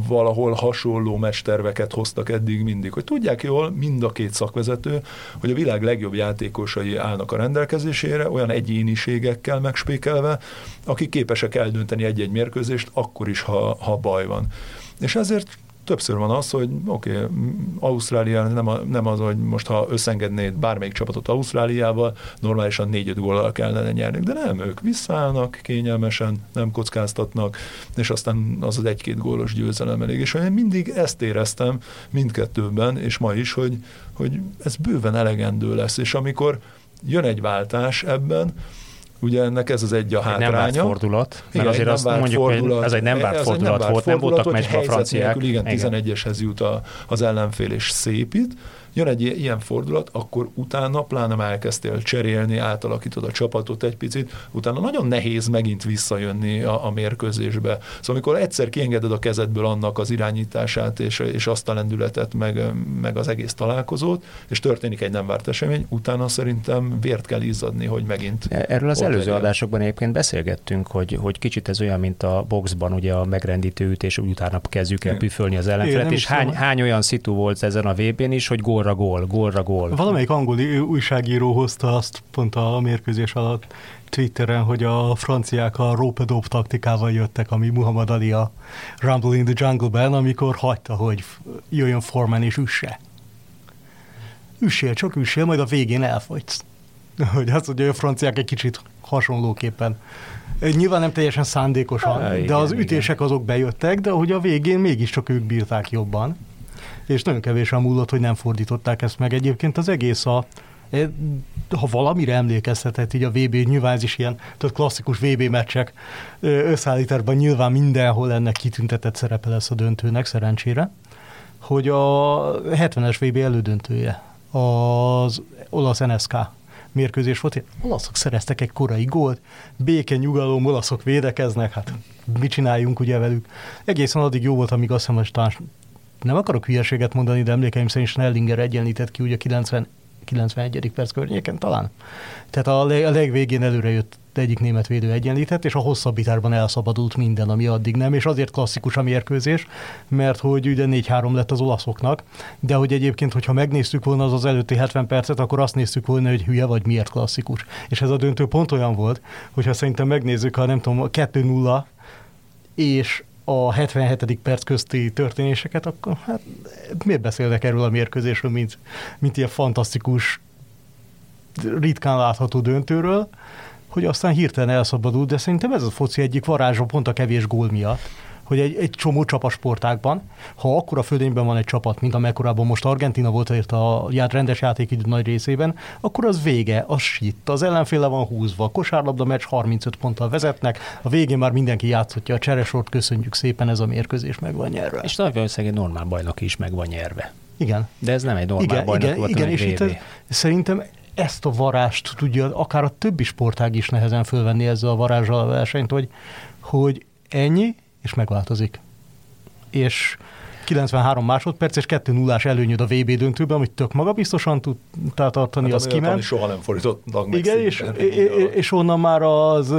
Speaker 2: valahol hasonló mesterveket hoztak eddig mindig, hogy tudják jól mind a két szakvezető, hogy a világ legjobb játékosai állnak a rendelkezésére, olyan egyéniségekkel megspékelve, akik képesek eldönteni egy-egy mérkőzést, akkor is, ha, ha baj van. És ezért többször van az, hogy oké, okay, Ausztrália nem, a, nem az, hogy most ha összengednéd bármelyik csapatot Ausztráliával, normálisan 4-5 góllal kellene nyerni, de nem, ők visszaállnak kényelmesen, nem kockáztatnak, és aztán az az egy-két gólos győzelem elég. És én mindig ezt éreztem mindkettőben, és ma is, hogy, hogy ez bőven elegendő lesz, és amikor jön egy váltás ebben, Ugye ennek ez az egy a hátránya. Nem várt
Speaker 1: fordulat, mert igen, azért azt mondjuk, fordulat, hogy ez egy nem várt fordulat, nem várt volt, fordulat, nem voltak meccsbe a franciák.
Speaker 2: Nélkül, igen, igen. 11-eshez jut a, az ellenfél és szépít, jön egy ilyen fordulat, akkor utána pláne elkezdtél cserélni, átalakítod a csapatot egy picit, utána nagyon nehéz megint visszajönni a, a mérkőzésbe. Szóval amikor egyszer kiengeded a kezedből annak az irányítását és, és azt a lendületet, meg, meg az egész találkozót, és történik egy nem várt esemény, utána szerintem vért kell izzadni, hogy megint.
Speaker 1: Erről az előző legyen. adásokban egyébként beszélgettünk, hogy, hogy kicsit ez olyan, mint a boxban, ugye a megrendítő ütés, úgy utána kezdjük el püfölni az ellenfelet, és hány, hány olyan szitu volt ezen a VB-n is, hogy gól gólra gól, gólra gól.
Speaker 3: Valamelyik angol újságíró hozta azt pont a mérkőzés alatt Twitteren, hogy a franciák a rope taktikával jöttek, ami Muhammad Ali a Rumble in the Jungle-ben, amikor hagyta, hogy jöjjön Forman és üsse. Üssél, csak üssél, majd a végén elfogysz. Hogy az, hogy a franciák egy kicsit hasonlóképpen. Nyilván nem teljesen szándékosan, de az ütések azok bejöttek, de hogy a végén mégiscsak ők bírták jobban és nagyon kevés múlott, hogy nem fordították ezt meg. Egyébként az egész a, e, ha valamire emlékeztetett, így a VB, nyilván ez is ilyen, tehát klasszikus VB meccsek összeállításban nyilván mindenhol ennek kitüntetett szerepe lesz a döntőnek, szerencsére, hogy a 70-es VB elődöntője az olasz NSK mérkőzés volt, olaszok szereztek egy korai gólt, béke, nyugalom, olaszok védekeznek, hát mit csináljunk ugye velük. Egészen addig jó volt, amíg azt hiszem, hogy nem akarok hülyeséget mondani, de emlékeim szerint Snellinger egyenlített ki ugye 90, 91. perc környéken talán. Tehát a, leg, a legvégén előre jött egyik német védő egyenlített, és a hosszabbításban elszabadult minden, ami addig nem, és azért klasszikus a mérkőzés, mert hogy ugye 4-3 lett az olaszoknak, de hogy egyébként, hogyha megnéztük volna az az előtti 70 percet, akkor azt néztük volna, hogy hülye vagy miért klasszikus. És ez a döntő pont olyan volt, hogyha szerintem megnézzük, ha nem tudom, 2-0, és a 77. perc közti történéseket, akkor hát miért beszélnek erről a mérkőzésről, mint, mint ilyen fantasztikus, ritkán látható döntőről, hogy aztán hirtelen elszabadult, de szerintem ez a foci egyik varázsa pont a kevés gól miatt hogy egy, egy csomó csapasportákban, ha akkora fölényben van egy csapat, mint amekkorában most Argentina volt ért a ját rendes játékidő nagy részében, akkor az vége, az sitt, az ellenféle van húzva, a kosárlabda meccs 35 ponttal vezetnek, a végén már mindenki játszhatja a cseresort, köszönjük szépen, ez a mérkőzés meg van nyerve.
Speaker 1: És nagy valószínűleg egy normál bajnok is meg van nyerve.
Speaker 3: Igen.
Speaker 1: De ez nem egy normál
Speaker 3: igen,
Speaker 1: bajnok
Speaker 3: igen,
Speaker 1: volt,
Speaker 3: igen,
Speaker 1: és
Speaker 3: itt szerintem ezt a varást tudja akár a többi sportág is nehezen fölvenni ezzel a varázsal a versenyt, hogy, hogy ennyi, és megváltozik. És 93 másodperc és 2 0 előnyöd a VB döntőben, amit tök magabiztosan tudtál tartani, hát, az kiment.
Speaker 2: soha nem fordítottak
Speaker 3: meg Igen, és, és, onnan már az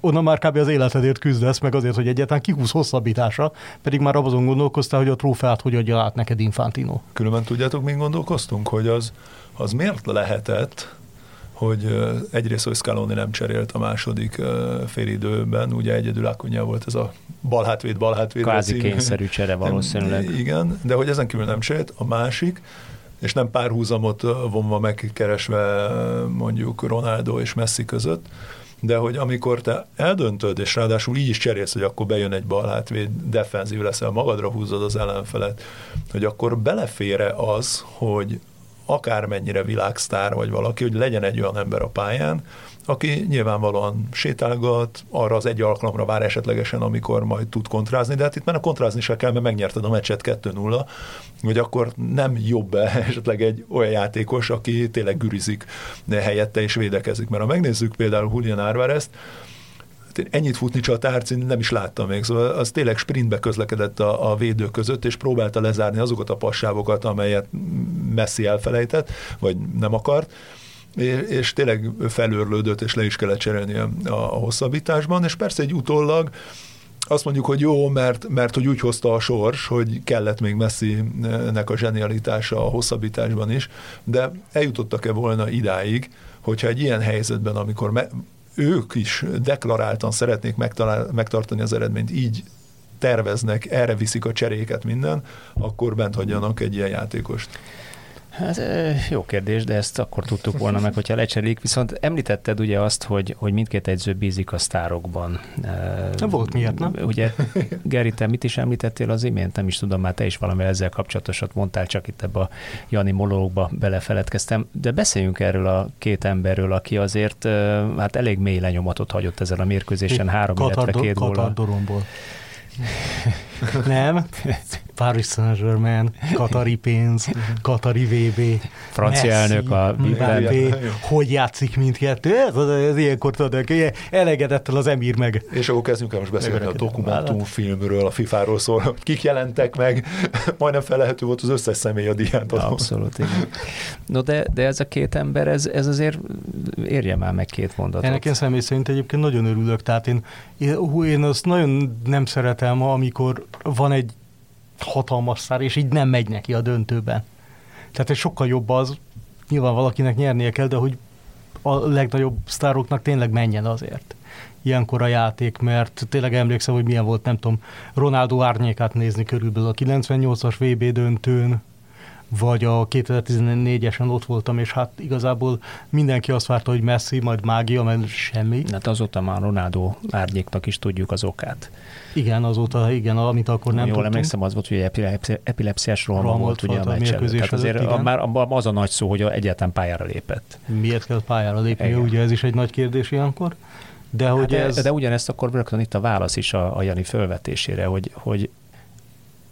Speaker 3: onnan már kb. az életedért küzdesz, meg azért, hogy egyáltalán kihúz hosszabbításra, pedig már azon gondolkoztál, hogy a trófeát hogy adja át neked Infantino.
Speaker 2: Különben tudjátok, mint gondolkoztunk, hogy az, az miért lehetett, hogy egyrészt, hogy Scaloni nem cserélt a második félidőben, ugye egyedül Akunya volt ez a balhátvéd, balhátvéd.
Speaker 1: Kvázi kényszerű csere valószínűleg.
Speaker 2: Igen, de hogy ezen kívül nem cserélt, a másik, és nem párhuzamot vonva megkeresve mondjuk Ronaldo és Messi között, de hogy amikor te eldöntöd, és ráadásul így is cserélsz, hogy akkor bejön egy balhátvéd, defenzív leszel, magadra húzod az ellenfelet, hogy akkor belefére az, hogy akármennyire világsztár vagy valaki, hogy legyen egy olyan ember a pályán, aki nyilvánvalóan sétálgat, arra az egy alkalomra vár esetlegesen, amikor majd tud kontrázni, de hát itt már a kontrázni se kell, mert megnyerted a meccset 2-0, hogy akkor nem jobb -e esetleg egy olyan játékos, aki tényleg gürizik helyette és védekezik. Mert ha megnézzük például Julian Álvarez-t, hát ennyit futni csatárc, én nem is láttam még, szóval az tényleg sprintbe közlekedett a, a védő között, és próbálta lezárni azokat a passávokat, amelyet Messi elfelejtett, vagy nem akart, és tényleg felőrlődött, és le is kellett cserélni a, a hosszabbításban, és persze egy utólag azt mondjuk, hogy jó, mert, mert hogy úgy hozta a sors, hogy kellett még Messi-nek a zsenialitása a hosszabbításban is, de eljutottak-e volna idáig, hogyha egy ilyen helyzetben, amikor me, ők is deklaráltan szeretnék megtartani az eredményt, így terveznek, erre viszik a cseréket minden, akkor bent hagyjanak egy ilyen játékost.
Speaker 1: Hát jó kérdés, de ezt akkor tudtuk volna meg, hogyha lecserélik. Viszont említetted ugye azt, hogy, hogy mindkét egyző bízik a sztárokban.
Speaker 3: Volt miért, nem?
Speaker 1: Ugye, Geri, te mit is említettél az imént? Nem is tudom, már te is valami ezzel kapcsolatosat mondtál, csak itt ebbe a Jani monológba belefeledkeztem. De beszéljünk erről a két emberről, aki azért hát elég mély lenyomatot hagyott ezen a mérkőzésen, három, Katar, illetve két
Speaker 3: Katar Nem? Paris Saint-Germain, Katari pénz, Katari VB,
Speaker 1: Francia Messi, elnök a
Speaker 3: Mbappé, hogy játszik mindkettő? Ez, az, ez ilyenkor tudod, elegedettel az emír meg.
Speaker 2: És akkor kezdjünk el most beszélni a dokumentumfilmről, a FIFA-ról szól, kik jelentek meg, majdnem felelhető volt az összes személy a diát.
Speaker 1: Abszolút, igen. No de, de ez a két ember, ez, ez azért érje már meg két mondatot.
Speaker 3: Ennek én személy szerint egyébként nagyon örülök, tehát én, én, én azt nagyon nem szeretem, amikor van egy hatalmas szár, és így nem megy neki a döntőben. Tehát egy sokkal jobb az, nyilván valakinek nyernie kell, de hogy a legnagyobb sztároknak tényleg menjen azért ilyenkor a játék, mert tényleg emlékszem, hogy milyen volt, nem tudom, Ronaldo árnyékát nézni körülbelül a 98-as VB döntőn, vagy a 2014-esen ott voltam, és hát igazából mindenki azt várta, hogy Messi, majd mágia, mert semmi.
Speaker 1: Hát azóta már Ronaldo árnyéknak is tudjuk az okát.
Speaker 3: Igen, azóta, igen, amit akkor nem
Speaker 1: Jól tudtunk. emlékszem, az volt, hogy epilepszi, epilepsziás roham volt, ugye a meccsen. Tehát azért a, már az a nagy szó, hogy egyáltalán pályára lépett.
Speaker 3: Miért kell pályára lépni? Igen. Ugye ez is egy nagy kérdés ilyenkor.
Speaker 1: De, hát hogy de, ez... de ugyanezt akkor rögtön itt a válasz is a, a Jani fölvetésére, hogy, hogy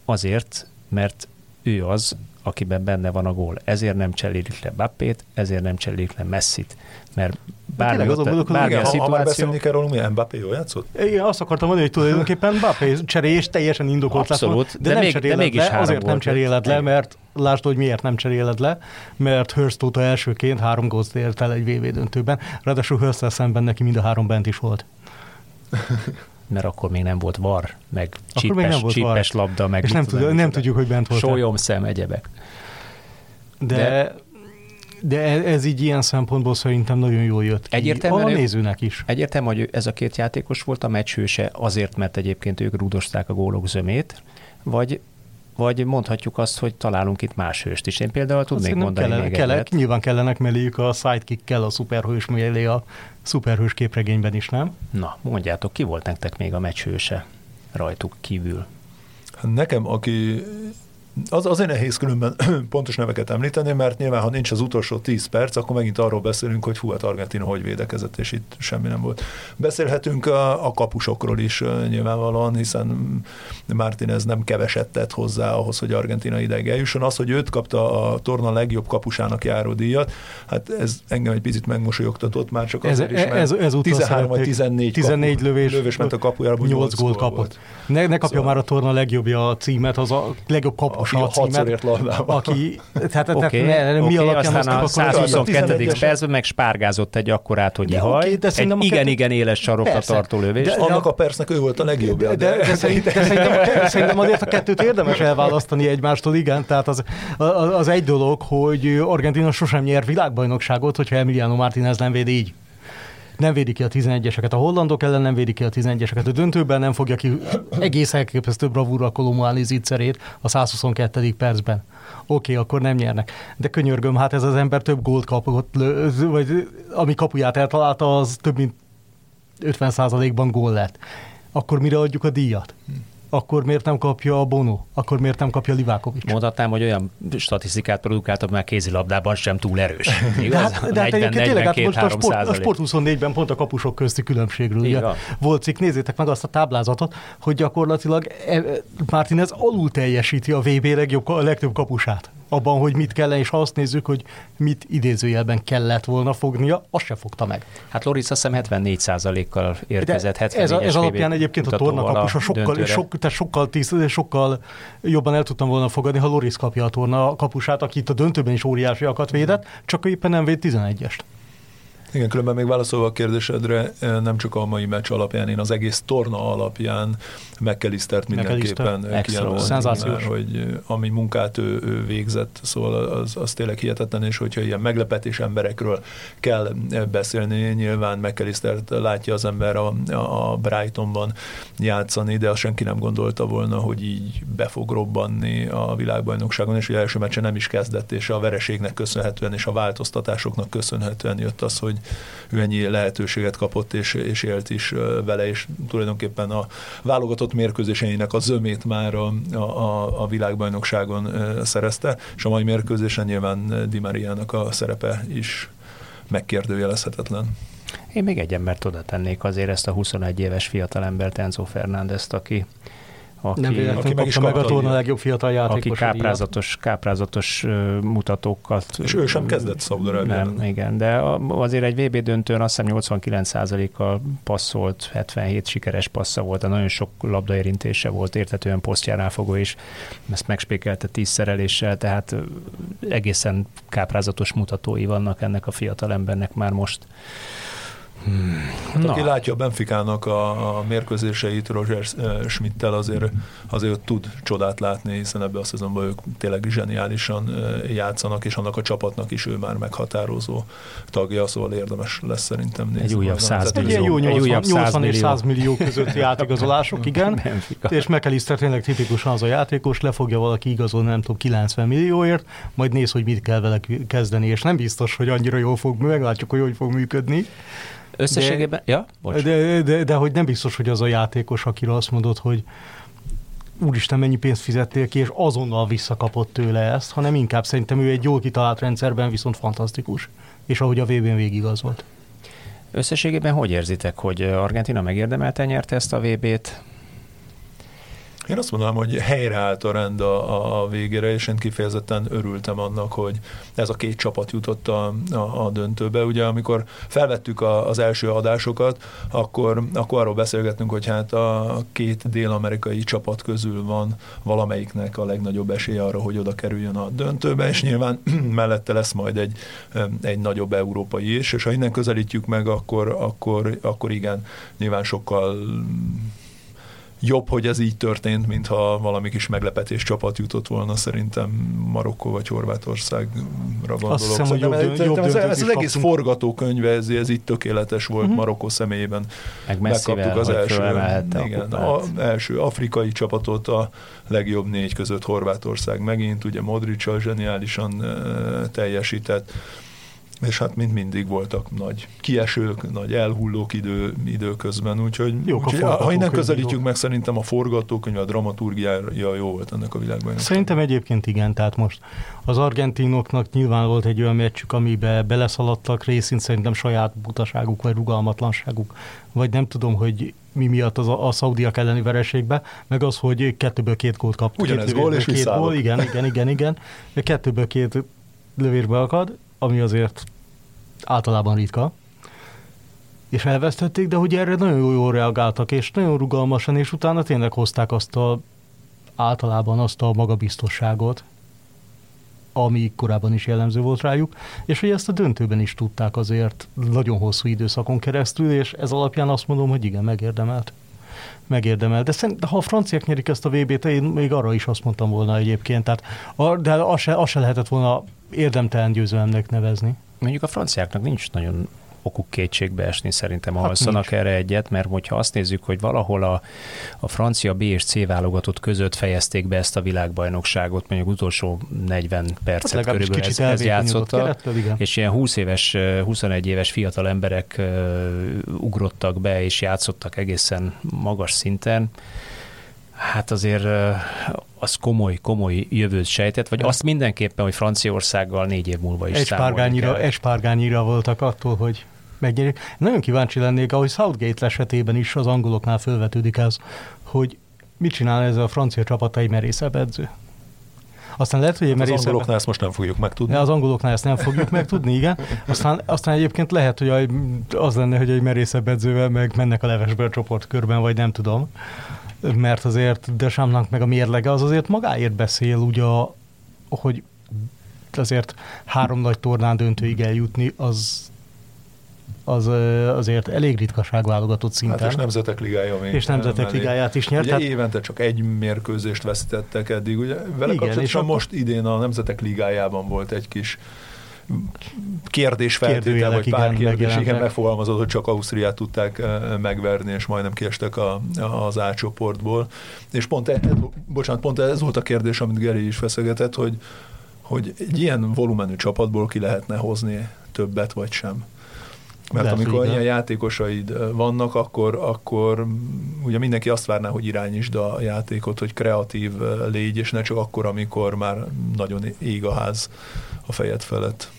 Speaker 1: azért, mert ő az, akiben benne van a gól. Ezért nem cserélik le Bappét, ezért nem cserélik le Messit, mert bármi, ott,
Speaker 2: ott, bármi igen, a szituáció... Ha már beszélni kell róla, milyen Mbappé jól játszott?
Speaker 3: Igen, azt akartam mondani, hogy tulajdonképpen Mbappé cserés teljesen indokolt
Speaker 1: Abszolút,
Speaker 3: lesz, de, de, nem még, de mégis le, azért nem cseréled le, mert lásd, hogy miért nem cseréled le, mert Hurst óta elsőként három gózt ért el egy VV döntőben, ráadásul hurst szemben neki mind a három bent is volt.
Speaker 1: mert akkor még nem volt var, meg csípes, csípes labda, meg
Speaker 3: és nem, tud, nem tudjuk, hogy bent volt.
Speaker 1: Sólyom szem, egyebek.
Speaker 3: De, de, de ez így ilyen szempontból szerintem nagyon jól jött ki. Egyértelműen a nézőnek is.
Speaker 1: Egyértelmű, hogy ez a két játékos volt a meccs hőse azért, mert egyébként ők rúdosták a gólok zömét, vagy vagy mondhatjuk azt, hogy találunk itt más hőst is. Én például tudnék azt mondani kellene, még
Speaker 3: kellene, Nyilván kellenek melléjük a sidekick-kel a szuperhős mellé a szuperhős képregényben is, nem?
Speaker 1: Na, mondjátok, ki volt nektek még a meccs hőse rajtuk kívül?
Speaker 2: Nekem, aki az azért nehéz különben pontos neveket említeni, mert nyilván, ha nincs az utolsó 10 perc, akkor megint arról beszélünk, hogy hú, hát Argentina hogy védekezett, és itt semmi nem volt. Beszélhetünk a, a kapusokról is nyilvánvalóan, hiszen Martinez nem keveset tett hozzá ahhoz, hogy Argentina ideig eljusson. Az, hogy őt kapta a torna legjobb kapusának járó díjat, hát ez engem egy picit megmosolyogtatott már csak azért ez, is, mert ez, ez 13 vagy 14,
Speaker 3: 14 kapu, lövés,
Speaker 2: lövés ment a kapujára,
Speaker 3: 8, 8 gólt kapott. Ne, ne kapja szóval. már a torna legjobbja a címet, az a legjobb kapus
Speaker 2: a címet,
Speaker 3: aki, tehát,
Speaker 1: okay, tehát okay, mi alapján aztán a 122. percben meg spárgázott egy akkorát, hogy ihaj, okay, de egy igen-igen éles sarokra persze, tartó lövés. De,
Speaker 2: annak a percnek ő volt a legjobb.
Speaker 3: De, de, de, szerintem, de szerintem, azért a kettőt érdemes elválasztani egymástól, igen, tehát az, az, az egy dolog, hogy Argentina sosem nyer világbajnokságot, hogyha Emiliano Martinez nem véd így nem védi ki a 11-eseket. A hollandok ellen nem védi ki a 11-eseket. A döntőben nem fogja ki egész elképesztő bravúra Kolomuáni zicserét a 122. percben. Oké, okay, akkor nem nyernek. De könyörgöm, hát ez az ember több gólt kapott, vagy ami kapuját eltalálta, az több mint 50%-ban gól lett. Akkor mire adjuk a díjat? Akkor miért nem kapja a Bono? Akkor miért nem kapja Livákovics?
Speaker 1: Mondhatnám, hogy olyan statisztikát produkáltak, már kézilabdában sem túl erős. Igaz? De hát, de hát 40,
Speaker 3: tényleg, hát most a sport, a sport 24-ben pont a kapusok közti különbségről ugye, volt cikk. Nézzétek meg azt a táblázatot, hogy gyakorlatilag e, Martinez alul teljesíti a VB legjobb, a legtöbb kapusát abban, hogy mit kellene, és ha azt nézzük, hogy mit idézőjelben kellett volna fognia, azt se fogta meg.
Speaker 1: Hát Loris azt hiszem 74%-kal érkezett, 74
Speaker 3: ez, a, ez alapján egyébként a tornakapusa sokkal, sok, tehát sokkal, tíz, sokkal jobban el tudtam volna fogadni, ha Loris kapja a torna kapusát, aki itt a döntőben is óriásiakat védett, csak éppen nem véd 11-est.
Speaker 2: Igen, különben még válaszolva a kérdésedre, eh, nem csak a mai meccs alapján, én az egész torna alapján McAllistert mindenképpen kiemelni, hogy eh, ami munkát ő, ő végzett, szóval az, az tényleg hihetetlen, és hogyha ilyen meglepetés emberekről kell eh, beszélni, nyilván McAllistert látja az ember a, a Brightonban játszani, de azt senki nem gondolta volna, hogy így be fog robbanni a világbajnokságon, és hogy első meccsen nem is kezdett, és a vereségnek köszönhetően, és a változtatásoknak köszönhetően jött az, hogy ő ennyi lehetőséget kapott, és, és élt is vele, és tulajdonképpen a válogatott mérkőzéseinek a zömét már a, a, a világbajnokságon szerezte, és a mai mérkőzésen nyilván Di Mariának a szerepe is megkérdőjelezhetetlen.
Speaker 1: Én még egy embert oda tennék azért ezt a 21 éves fiatalembert, Enzo Fernándezt, aki
Speaker 3: aki, nem véletlenül aki meg, is meg a torna legjobb fiatal játékos.
Speaker 1: Aki káprázatos, káprázatos mutatókat.
Speaker 2: És ő sem kezdett Szaudarábián.
Speaker 1: Nem, igen, de azért egy VB döntőn azt hiszem 89%-kal passzolt, 77 sikeres passza volt, de nagyon sok labdaérintése volt, értetően posztján fogó, és ezt megspékelte tíz szereléssel, tehát egészen káprázatos mutatói vannak ennek a fiatal embernek már most.
Speaker 2: Hmm. Hát aki látja a Benficának a, a mérkőzéseit Roger eh, Schmidt-tel azért, azért tud csodát látni, hiszen ebben a szezonban ők tényleg zseniálisan eh, játszanak, és annak a csapatnak is ő már meghatározó tagja, szóval érdemes lesz szerintem nézni.
Speaker 1: Egy újabb 100
Speaker 3: millió. Egy, jó 80, egy újabb 80 és 100 millió közötti átigazolások, igen. Benfica. És McAllister tényleg tipikusan az a játékos, le fogja valaki igazolni, nem tudom, 90 millióért, majd néz, hogy mit kell vele kezdeni, és nem biztos, hogy annyira jól fog, meglátjuk, hogy hogy fog működni.
Speaker 1: Összességében, de, ja,
Speaker 3: bocs. De, de, de, hogy nem biztos, hogy az a játékos, akire azt mondod, hogy úristen, mennyi pénzt fizettél ki, és azonnal visszakapott tőle ezt, hanem inkább szerintem ő egy jól kitalált rendszerben viszont fantasztikus, és ahogy a VB-n végigazolt.
Speaker 1: Összességében hogy érzitek, hogy Argentina megérdemelte nyerte ezt a VB-t?
Speaker 2: Én azt mondanám, hogy helyreállt a rend a, a végére, és én kifejezetten örültem annak, hogy ez a két csapat jutott a, a, a döntőbe. Ugye amikor felvettük a, az első adásokat, akkor, akkor arról beszélgettünk, hogy hát a két dél-amerikai csapat közül van valamelyiknek a legnagyobb esélye arra, hogy oda kerüljön a döntőbe, és nyilván mellette lesz majd egy, egy nagyobb európai is, és ha innen közelítjük meg, akkor, akkor, akkor igen, nyilván sokkal jobb, hogy ez így történt, mintha valami kis meglepetés csapat jutott volna szerintem Marokkó vagy Horvátországra gondolok. Azt hiszem, hogy jobb, ez, jobb ez, ez az egész forgatókönyve, ez, ez így tökéletes volt uh-huh. Marokkó személyében.
Speaker 1: Meg Megkaptuk az első,
Speaker 2: igen, a első afrikai csapatot, a legjobb négy között Horvátország megint, ugye Modric zseniálisan uh, teljesített és hát mint mindig voltak nagy kiesők, nagy elhullók idő, időközben, úgyhogy, Jók úgyhogy ha innen közelítjük meg, szerintem a forgatókönyv, a dramaturgiája jó volt ennek a világban.
Speaker 3: Szerintem egyébként igen, tehát most az argentinoknak nyilván volt egy olyan meccsük, amibe beleszaladtak, részint szerintem saját butaságuk, vagy rugalmatlanságuk, vagy nem tudom, hogy mi miatt az a, a szaudiak elleni vereségbe, meg az, hogy kettőből két gólt kaptak.
Speaker 2: Ugyanez két gól és két gól,
Speaker 3: igen, igen, igen, igen. Kettőből két lövésbe akad, ami azért általában ritka, és elvesztették, de hogy erre nagyon jól reagáltak, és nagyon rugalmasan, és utána tényleg hozták azt a, általában azt a magabiztosságot, ami korábban is jellemző volt rájuk, és hogy ezt a döntőben is tudták azért nagyon hosszú időszakon keresztül, és ez alapján azt mondom, hogy igen, megérdemelt. Megérdemelt. De szerintem, ha a franciák nyerik ezt a VB-t, én még arra is azt mondtam volna egyébként, tehát, de azt se, azt se lehetett volna érdemtelen győzelemnek nevezni.
Speaker 1: Mondjuk a franciáknak nincs nagyon okuk kétségbe esni, szerintem hát alszanak erre egyet, mert hogyha azt nézzük, hogy valahol a, a francia B és C válogatott között fejezték be ezt a világbajnokságot, mondjuk utolsó 40 percet hát körülbelül ez, ez játszotta, és ilyen 20 éves, 21 éves fiatal emberek ugrottak be és játszottak egészen magas szinten, Hát azért az komoly, komoly jövőt sejtett, vagy azt mindenképpen, hogy Franciaországgal négy év múlva is
Speaker 3: Espárgányira, espárgányira voltak attól, hogy megnyerik. Nagyon kíváncsi lennék, ahogy Southgate esetében is az angoloknál felvetődik ez, hogy mit csinál ez a francia csapat egy merészebb edző. Aztán lehet, hogy
Speaker 2: hát Az angoloknál ezt most nem fogjuk megtudni.
Speaker 3: Az angoloknál ezt nem fogjuk megtudni, igen. Aztán, aztán egyébként lehet, hogy az lenne, hogy egy merészebb edzővel meg mennek a levesbe a csoportkörben, vagy nem tudom mert azért Desamnak meg a mérlege az azért magáért beszél, ugye, hogy azért három nagy tornán döntőig eljutni, az az azért elég ritkaság válogatott szinten. Hát
Speaker 2: és Nemzetek Ligája még.
Speaker 3: És Nemzetek Ligáját is nyert.
Speaker 2: Ugye tehát... évente csak egy mérkőzést veszítettek eddig. Ugye vele Igen, és akkor... most idén a Nemzetek Ligájában volt egy kis kérdésfeltétel, vagy pár igen, kérdés, igen, megfogalmazott, hogy csak Ausztriát tudták megverni, és majdnem kiestek a, az A csoportból. És pont, ez, bocsánat, pont ez volt a kérdés, amit Geri is feszegetett, hogy, hogy egy ilyen volumenű csapatból ki lehetne hozni többet, vagy sem. Mert Lehet, amikor ilyen játékosaid vannak, akkor, akkor ugye mindenki azt várná, hogy irányítsd a játékot, hogy kreatív légy, és ne csak akkor, amikor már nagyon ég a ház a fejed felett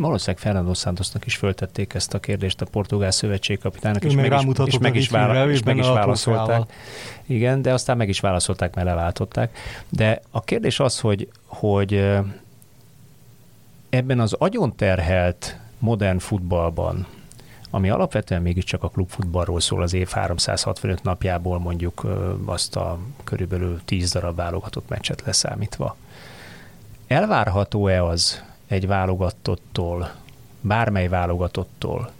Speaker 1: valószínűleg Fernando Santosnak is föltették ezt a kérdést a portugál szövetségkapitának, és meg, is, és meg is, vála, és meg is válaszolták. Igen, de aztán meg is válaszolták, mert leváltották. De a kérdés az, hogy, hogy ebben az agyon terhelt modern futballban, ami alapvetően mégiscsak a klubfutballról szól az év 365 napjából mondjuk azt a körülbelül 10 darab válogatott meccset leszámítva. Elvárható-e az, egy válogatottól, bármely válogatottól,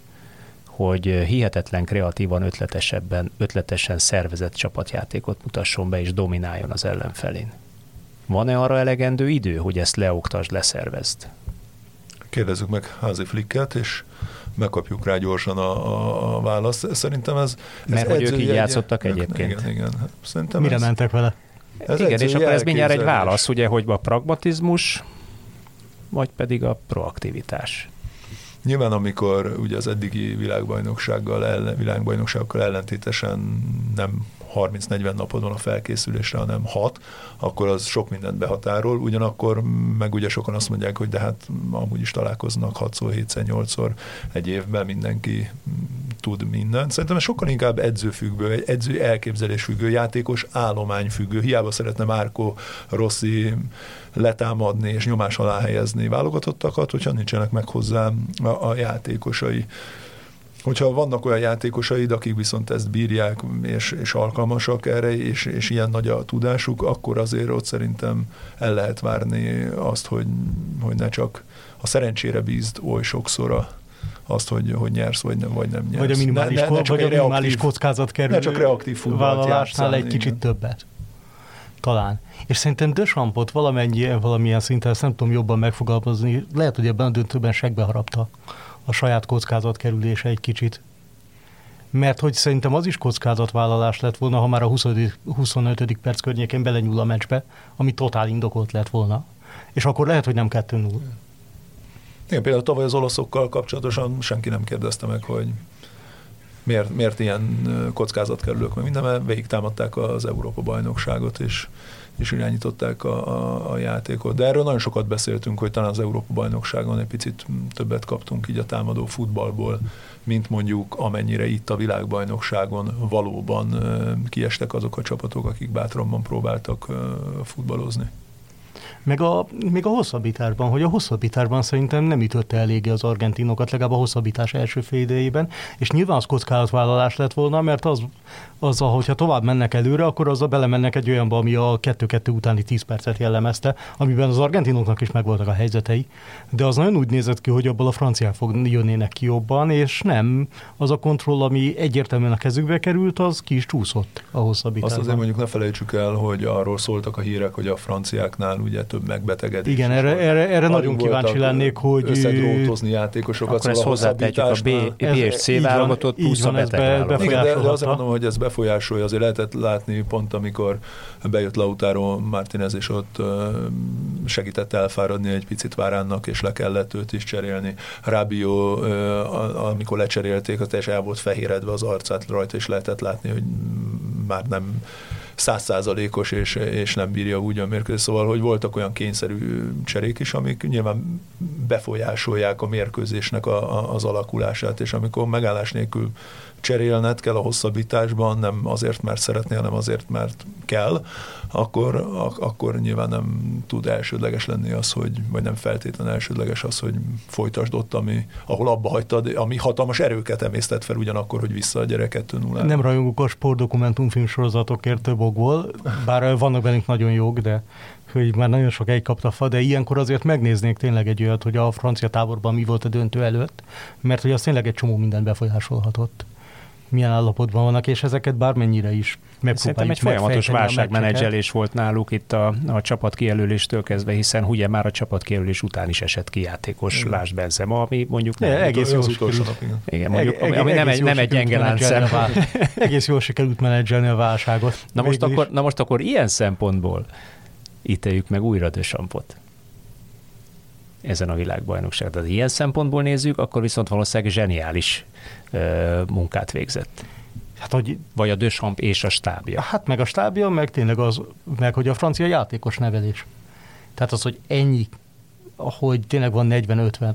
Speaker 1: hogy hihetetlen kreatívan, ötletesebben, ötletesen szervezett csapatjátékot mutasson be és domináljon az ellenfelén. Van-e arra elegendő idő, hogy ezt leoktasd, leszervezd?
Speaker 2: Kérdezzük meg Házi Flicket, és megkapjuk rá gyorsan a, a, a választ. Szerintem ez... ez
Speaker 1: Mert hogy ők így játszottak egyébként.
Speaker 2: Igen, igen.
Speaker 3: Szerintem Mire ez, mentek vele?
Speaker 1: Ez igen, és akkor ez mindjárt egy válasz, ugye, hogy a pragmatizmus, vagy pedig a proaktivitás.
Speaker 2: Nyilván, amikor ugye az eddigi világbajnoksággal, ellen, világbajnokságokkal ellentétesen nem 30-40 napod van a felkészülésre, hanem 6, akkor az sok mindent behatárol, ugyanakkor meg ugye sokan azt mondják, hogy de hát amúgy is találkoznak 6-szor, 7-szer, 8-szor egy évben mindenki tud mindent. Szerintem ez sokkal inkább edzőfüggő, egy edző elképzelésfüggő, játékos állományfüggő. Hiába szeretne Márko Rossi letámadni és nyomás alá helyezni válogatottakat, hogyha nincsenek meg hozzá a, a játékosai. Hogyha vannak olyan játékosaid, akik viszont ezt bírják, és, és alkalmasak erre, és, és ilyen nagy a tudásuk, akkor azért ott szerintem el lehet várni azt, hogy, hogy ne csak a szerencsére bízd oly sokszor a, azt, hogy, hogy nyersz, vagy nem, vagy nem nyersz.
Speaker 3: Vagy a minimális, ne, ne, ne vagy a minimális reaktív, kockázat kerül.
Speaker 2: Ne csak reaktív
Speaker 3: vállalásnál egy kicsit többet. Talán. És szerintem Dösampot valamennyi, valamilyen szinten, ezt nem tudom jobban megfogalmazni, lehet, hogy ebben a döntőben segbe harapta a saját kockázat kerülése egy kicsit. Mert hogy szerintem az is kockázatvállalás lett volna, ha már a 20. 25. perc környékén belenyúl a meccsbe, ami totál indokolt lett volna. És akkor lehet, hogy nem 2-0.
Speaker 2: Igen, például tavaly az olaszokkal kapcsolatosan senki nem kérdezte meg, hogy miért, miért ilyen kockázatkerülők, meg minden, mert végig támadták az Európa bajnokságot, és és irányították a, a, a játékot. De erről nagyon sokat beszéltünk, hogy talán az Európa-bajnokságon egy picit többet kaptunk így a támadó futballból, mint mondjuk amennyire itt a világbajnokságon valóban kiestek azok a csapatok, akik bátrabban próbáltak futballozni
Speaker 3: meg a, még a hosszabbításban, hogy a hosszabbításban szerintem nem ütötte eléggé az argentinokat, legalább a hosszabbítás első fél idejében, és nyilván az kockázatvállalás lett volna, mert az, az, hogyha tovább mennek előre, akkor azzal belemennek egy olyanba, ami a 2-2 utáni 10 percet jellemezte, amiben az argentinoknak is megvoltak a helyzetei, de az nagyon úgy nézett ki, hogy abból a franciák fog jönnének ki jobban, és nem az a kontroll, ami egyértelműen a kezükbe került, az ki is csúszott a hosszabbításban.
Speaker 2: Azt azért mondjuk ne felejtsük el, hogy arról szóltak a hírek, hogy a franciáknál ugye több megbetegedés.
Speaker 3: Igen, erre, erre, erre nagyon kíváncsi lennék, hogy...
Speaker 2: Összedrótozni játékosokat.
Speaker 1: Akkor szóval ezt hozzátetjük a B, B és C válogatott plusz a beteg
Speaker 2: be, Igen, de, de azt mondom, hogy ez befolyásolja. Azért lehetett látni pont, amikor bejött Lautaro Martinez, és ott segített elfáradni egy picit Váránnak, és le kellett őt is cserélni. Rábió, amikor lecserélték, az teljesen el volt fehéredve az arcát rajta, és lehetett látni, hogy már nem százszázalékos, és, és nem bírja úgy a mérkőzés. Szóval, hogy voltak olyan kényszerű cserék is, amik nyilván befolyásolják a mérkőzésnek a, a, az alakulását, és amikor megállás nélkül cserélned kell a hosszabbításban, nem azért, mert szeretnél, hanem azért, mert kell, akkor, ak- akkor nyilván nem tud elsődleges lenni az, hogy, vagy nem feltétlenül elsődleges az, hogy folytasd ott, ami, ahol abba hagytad, ami hatalmas erőket emésztett fel ugyanakkor, hogy vissza a gyereket 0
Speaker 3: Nem rajongok a sportdokumentumfilm sorozatokért több okból, bár vannak bennük nagyon jók, de hogy már nagyon sok egy kapta fa, de ilyenkor azért megnéznék tényleg egy olyat, hogy a francia táborban mi volt a döntő előtt, mert hogy az tényleg egy csomó minden befolyásolhatott milyen állapotban vannak, és ezeket bármennyire is
Speaker 1: Szerintem egy folyamatos válságmenedzselés volt náluk itt a, a csapat kijelöléstől kezdve, hiszen ugye már a csapat kijelölés után is esett ki játékos, mm. lásd Benzema, ami mondjuk
Speaker 3: nem, De, egész
Speaker 1: jól nap, igen. mondjuk, Eg- ami nem egy, nem egy gyenge láncszem.
Speaker 3: egész jól sikerült menedzselni a válságot.
Speaker 1: Na most, akkor, na most akkor ilyen szempontból ítéljük meg újra Dösampot ezen a világbajnokságon. Tehát ilyen szempontból nézzük, akkor viszont valószínűleg zseniális munkát végzett. Hát, hogy, Vagy a Dösamp és a stábja.
Speaker 3: Hát meg a stábja, meg tényleg az, meg hogy a francia játékos nevelés. Tehát az, hogy ennyi, hogy tényleg van 40-50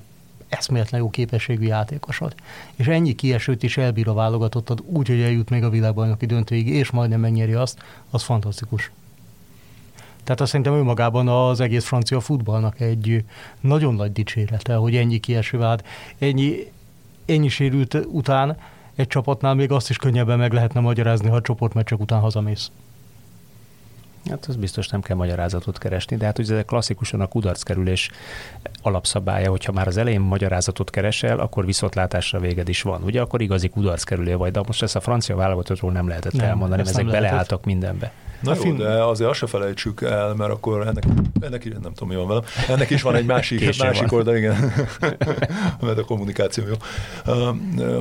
Speaker 3: eszméletlen jó képességű játékosod, és ennyi kiesőt is elbír a válogatottad úgy, hogy eljut még a világbajnoki döntőig, és majdnem megnyeri azt, az fantasztikus. Tehát azt szerintem önmagában az egész francia futballnak egy nagyon nagy dicsérete, hogy ennyi kieső vált, ennyi, ennyi sérült után egy csapatnál még azt is könnyebben meg lehetne magyarázni, ha a csoportmeccsek után hazamész.
Speaker 1: Hát az biztos nem kell magyarázatot keresni, de hát ugye ez klasszikusan a kudarckerülés alapszabálya, hogyha már az elején magyarázatot keresel, akkor viszontlátásra véged is van. Ugye akkor igazi kudarckerülő vagy, de most ezt a francia válogatottról nem lehetett nem, elmondani, mert ezek beleálltak mindenbe.
Speaker 2: Na jó, film... de azért azt se felejtsük el, mert akkor ennek, ennek is, nem tudom, mi van velem, ennek is van egy másik, másik oldal, igen, mert a kommunikáció jó,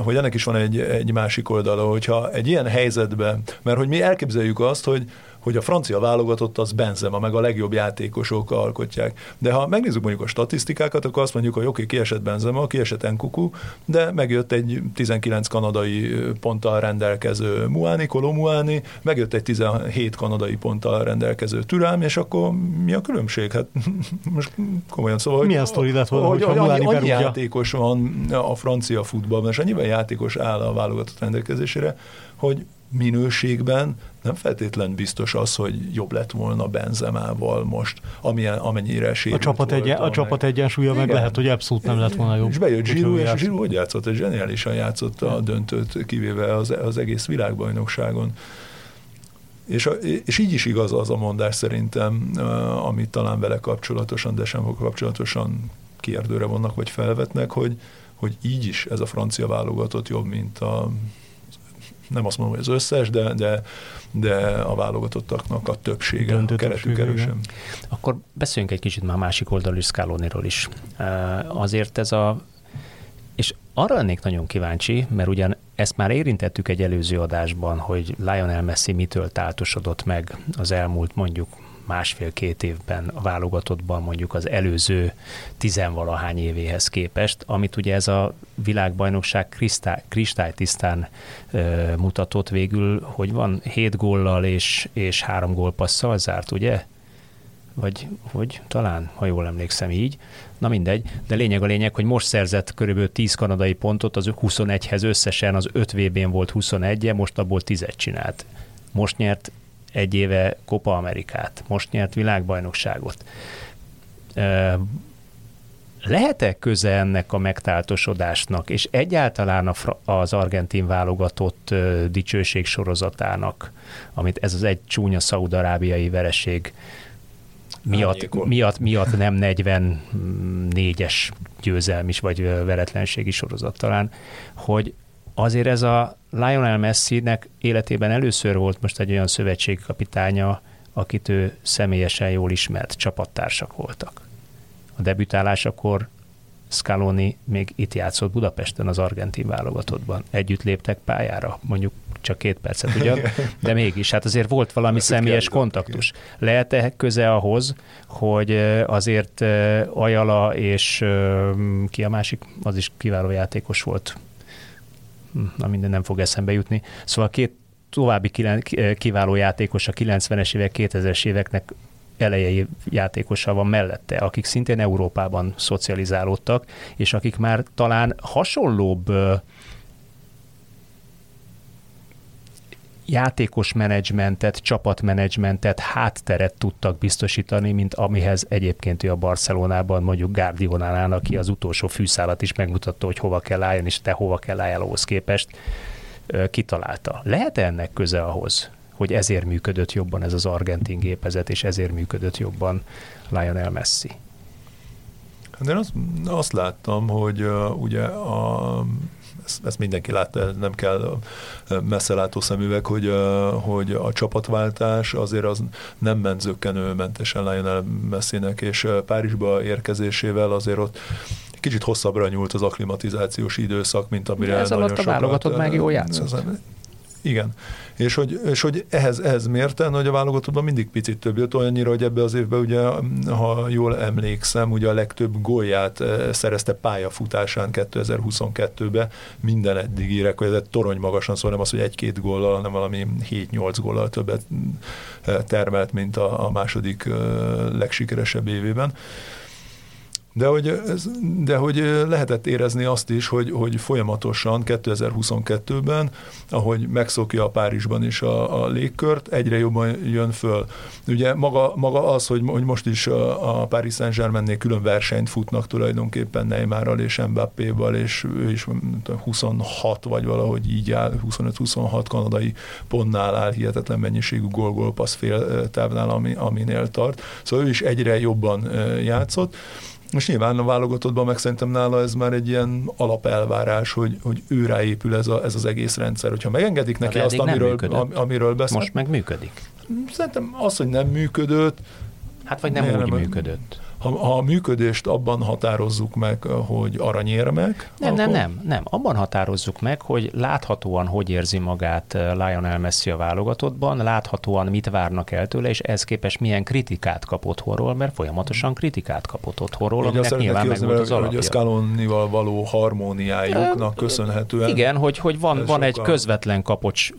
Speaker 2: hogy ennek is van egy, egy másik oldala, hogyha egy ilyen helyzetben, mert hogy mi elképzeljük azt, hogy hogy a francia válogatott az Benzema, meg a legjobb játékosok alkotják. De ha megnézzük mondjuk a statisztikákat, akkor azt mondjuk, hogy oké, okay, kiesett Benzema, kiesett Enkuku, de megjött egy 19 kanadai ponttal rendelkező Muani, Kolo Muani, megjött egy 17 kanadai ponttal rendelkező Türám, és akkor mi a különbség? Hát most komolyan szóval,
Speaker 3: hogy, Milyen sztori lett volna,
Speaker 2: hogy, hogy annyi, annyi játékos van a francia futballban, és annyiben játékos áll a válogatott rendelkezésére, hogy minőségben nem feltétlen biztos az, hogy jobb lett volna Benzemával most, amilyen, amennyire sérült
Speaker 3: a csapat, egyen, a csapat egyensúlya meg lehet, hogy abszolút nem lett volna jobb.
Speaker 2: És bejött Zsirú, és Zsirú hogy játszott? Egy zseniálisan játszott a döntőt, kivéve az, az egész világbajnokságon. És, a, és így is igaz az a mondás szerintem, amit talán vele kapcsolatosan, de sem kapcsolatosan kérdőre vannak, vagy felvetnek, hogy, hogy így is ez a francia válogatott jobb, mint a nem azt mondom, hogy az összes, de, de, de a válogatottaknak a többsége, Döntő a keretük erősen.
Speaker 1: Akkor beszéljünk egy kicsit már másik oldalról is, Scaloniról is. Azért ez a és arra lennék nagyon kíváncsi, mert ugyan ezt már érintettük egy előző adásban, hogy Lionel Messi mitől táltosodott meg az elmúlt mondjuk másfél-két évben a válogatottban mondjuk az előző tizenvalahány évéhez képest, amit ugye ez a világbajnokság kristály, kristálytisztán ö, mutatott végül, hogy van hét góllal és, és három gólpasszal zárt, ugye? Vagy hogy talán, ha jól emlékszem így. Na mindegy, de lényeg a lényeg, hogy most szerzett körülbelül 10 kanadai pontot, az 21-hez összesen az 5 VB-n volt 21-e, most abból 10 csinált. Most nyert egy éve Copa Amerikát, most nyert világbajnokságot. Lehet-e köze ennek a megtáltosodásnak, és egyáltalán az argentin válogatott dicsőség sorozatának, amit ez az egy csúnya szaudarábiai vereség miatt, miatt, miatt nem 44-es győzelmis vagy veretlenségi sorozat talán, hogy azért ez a Lionel Messi-nek életében először volt most egy olyan szövetségkapitánya, akit ő személyesen jól ismert, csapattársak voltak. A debütálásakor Scaloni még itt játszott Budapesten az argentin válogatottban. Együtt léptek pályára, mondjuk csak két percet ugyan, de mégis, hát azért volt valami személyes kontaktus. Lehet-e köze ahhoz, hogy azért Ajala és ki a másik, az is kiváló játékos volt, na minden nem fog eszembe jutni. Szóval két további kiváló játékos a 90-es évek, 2000-es éveknek elejei játékosa van mellette, akik szintén Európában szocializálódtak, és akik már talán hasonlóbb játékos menedzsmentet, csapatmenedzsmentet, hátteret tudtak biztosítani, mint amihez egyébként ő a Barcelonában mondjuk Guardiolánál, aki az utolsó fűszálat is megmutatta, hogy hova kell álljon, és te hova kell álljál ahhoz képest, kitalálta. Lehet ennek köze ahhoz, hogy ezért működött jobban ez az argentin gépezet, és ezért működött jobban Lionel Messi?
Speaker 2: De én azt, azt láttam, hogy uh, ugye a ezt, ezt mindenki látta, nem kell messze látó szemüveg, hogy, hogy a csapatváltás azért az nem ment zöggenőmentesen Lionel Messinek, és Párizsba érkezésével azért ott kicsit hosszabbra nyúlt az aklimatizációs időszak, mint amire De
Speaker 1: ez alatt a válogatott meg jól játszott.
Speaker 2: Igen. És hogy, és hogy ehhez, ehhez mérten, hogy a válogatottban mindig picit több jött, olyannyira, hogy ebbe az évben ugye, ha jól emlékszem, ugye a legtöbb gólját eh, szerezte pályafutásán 2022-ben minden eddigi rekord, torony magasan, szóval nem az, hogy egy-két góllal, hanem valami 7-8 góllal többet eh, termelt, mint a, a második eh, legsikeresebb évében. De hogy, de hogy lehetett érezni azt is, hogy, hogy folyamatosan 2022-ben, ahogy megszokja a Párizsban is a, a légkört, egyre jobban jön föl. Ugye maga, maga az, hogy, hogy most is a, a Paris Saint-Germainnél külön versenyt futnak tulajdonképpen Neymarral és Mbappé-val, és ő is 26 vagy valahogy így áll, 25-26 kanadai pontnál áll hihetetlen mennyiségű gól-gól fél távnál, ami, aminél tart. Szóval ő is egyre jobban játszott. Most nyilván a válogatottban meg szerintem nála ez már egy ilyen alapelvárás, hogy, hogy ő ráépül ez, a, ez az egész rendszer. Hogyha megengedik neki azt, amiről, am, amiről beszél.
Speaker 1: Most meg működik.
Speaker 2: Szerintem az, hogy nem működött.
Speaker 1: Hát vagy nem úgy nem, működött.
Speaker 2: Ha, a működést abban határozzuk meg, hogy aranyérmek...
Speaker 1: Nem, akkor... nem, nem, nem. Abban határozzuk meg, hogy láthatóan hogy érzi magát Lionel Messi a válogatottban, láthatóan mit várnak el tőle, és ez képes milyen kritikát kap otthonról, mert folyamatosan kritikát kapott otthonról, aminek nyilván meg volt az alapja.
Speaker 2: Hogy a Scalonival való harmóniájuknak köszönhetően...
Speaker 1: Igen, hogy, hogy van, van egy közvetlen kapocs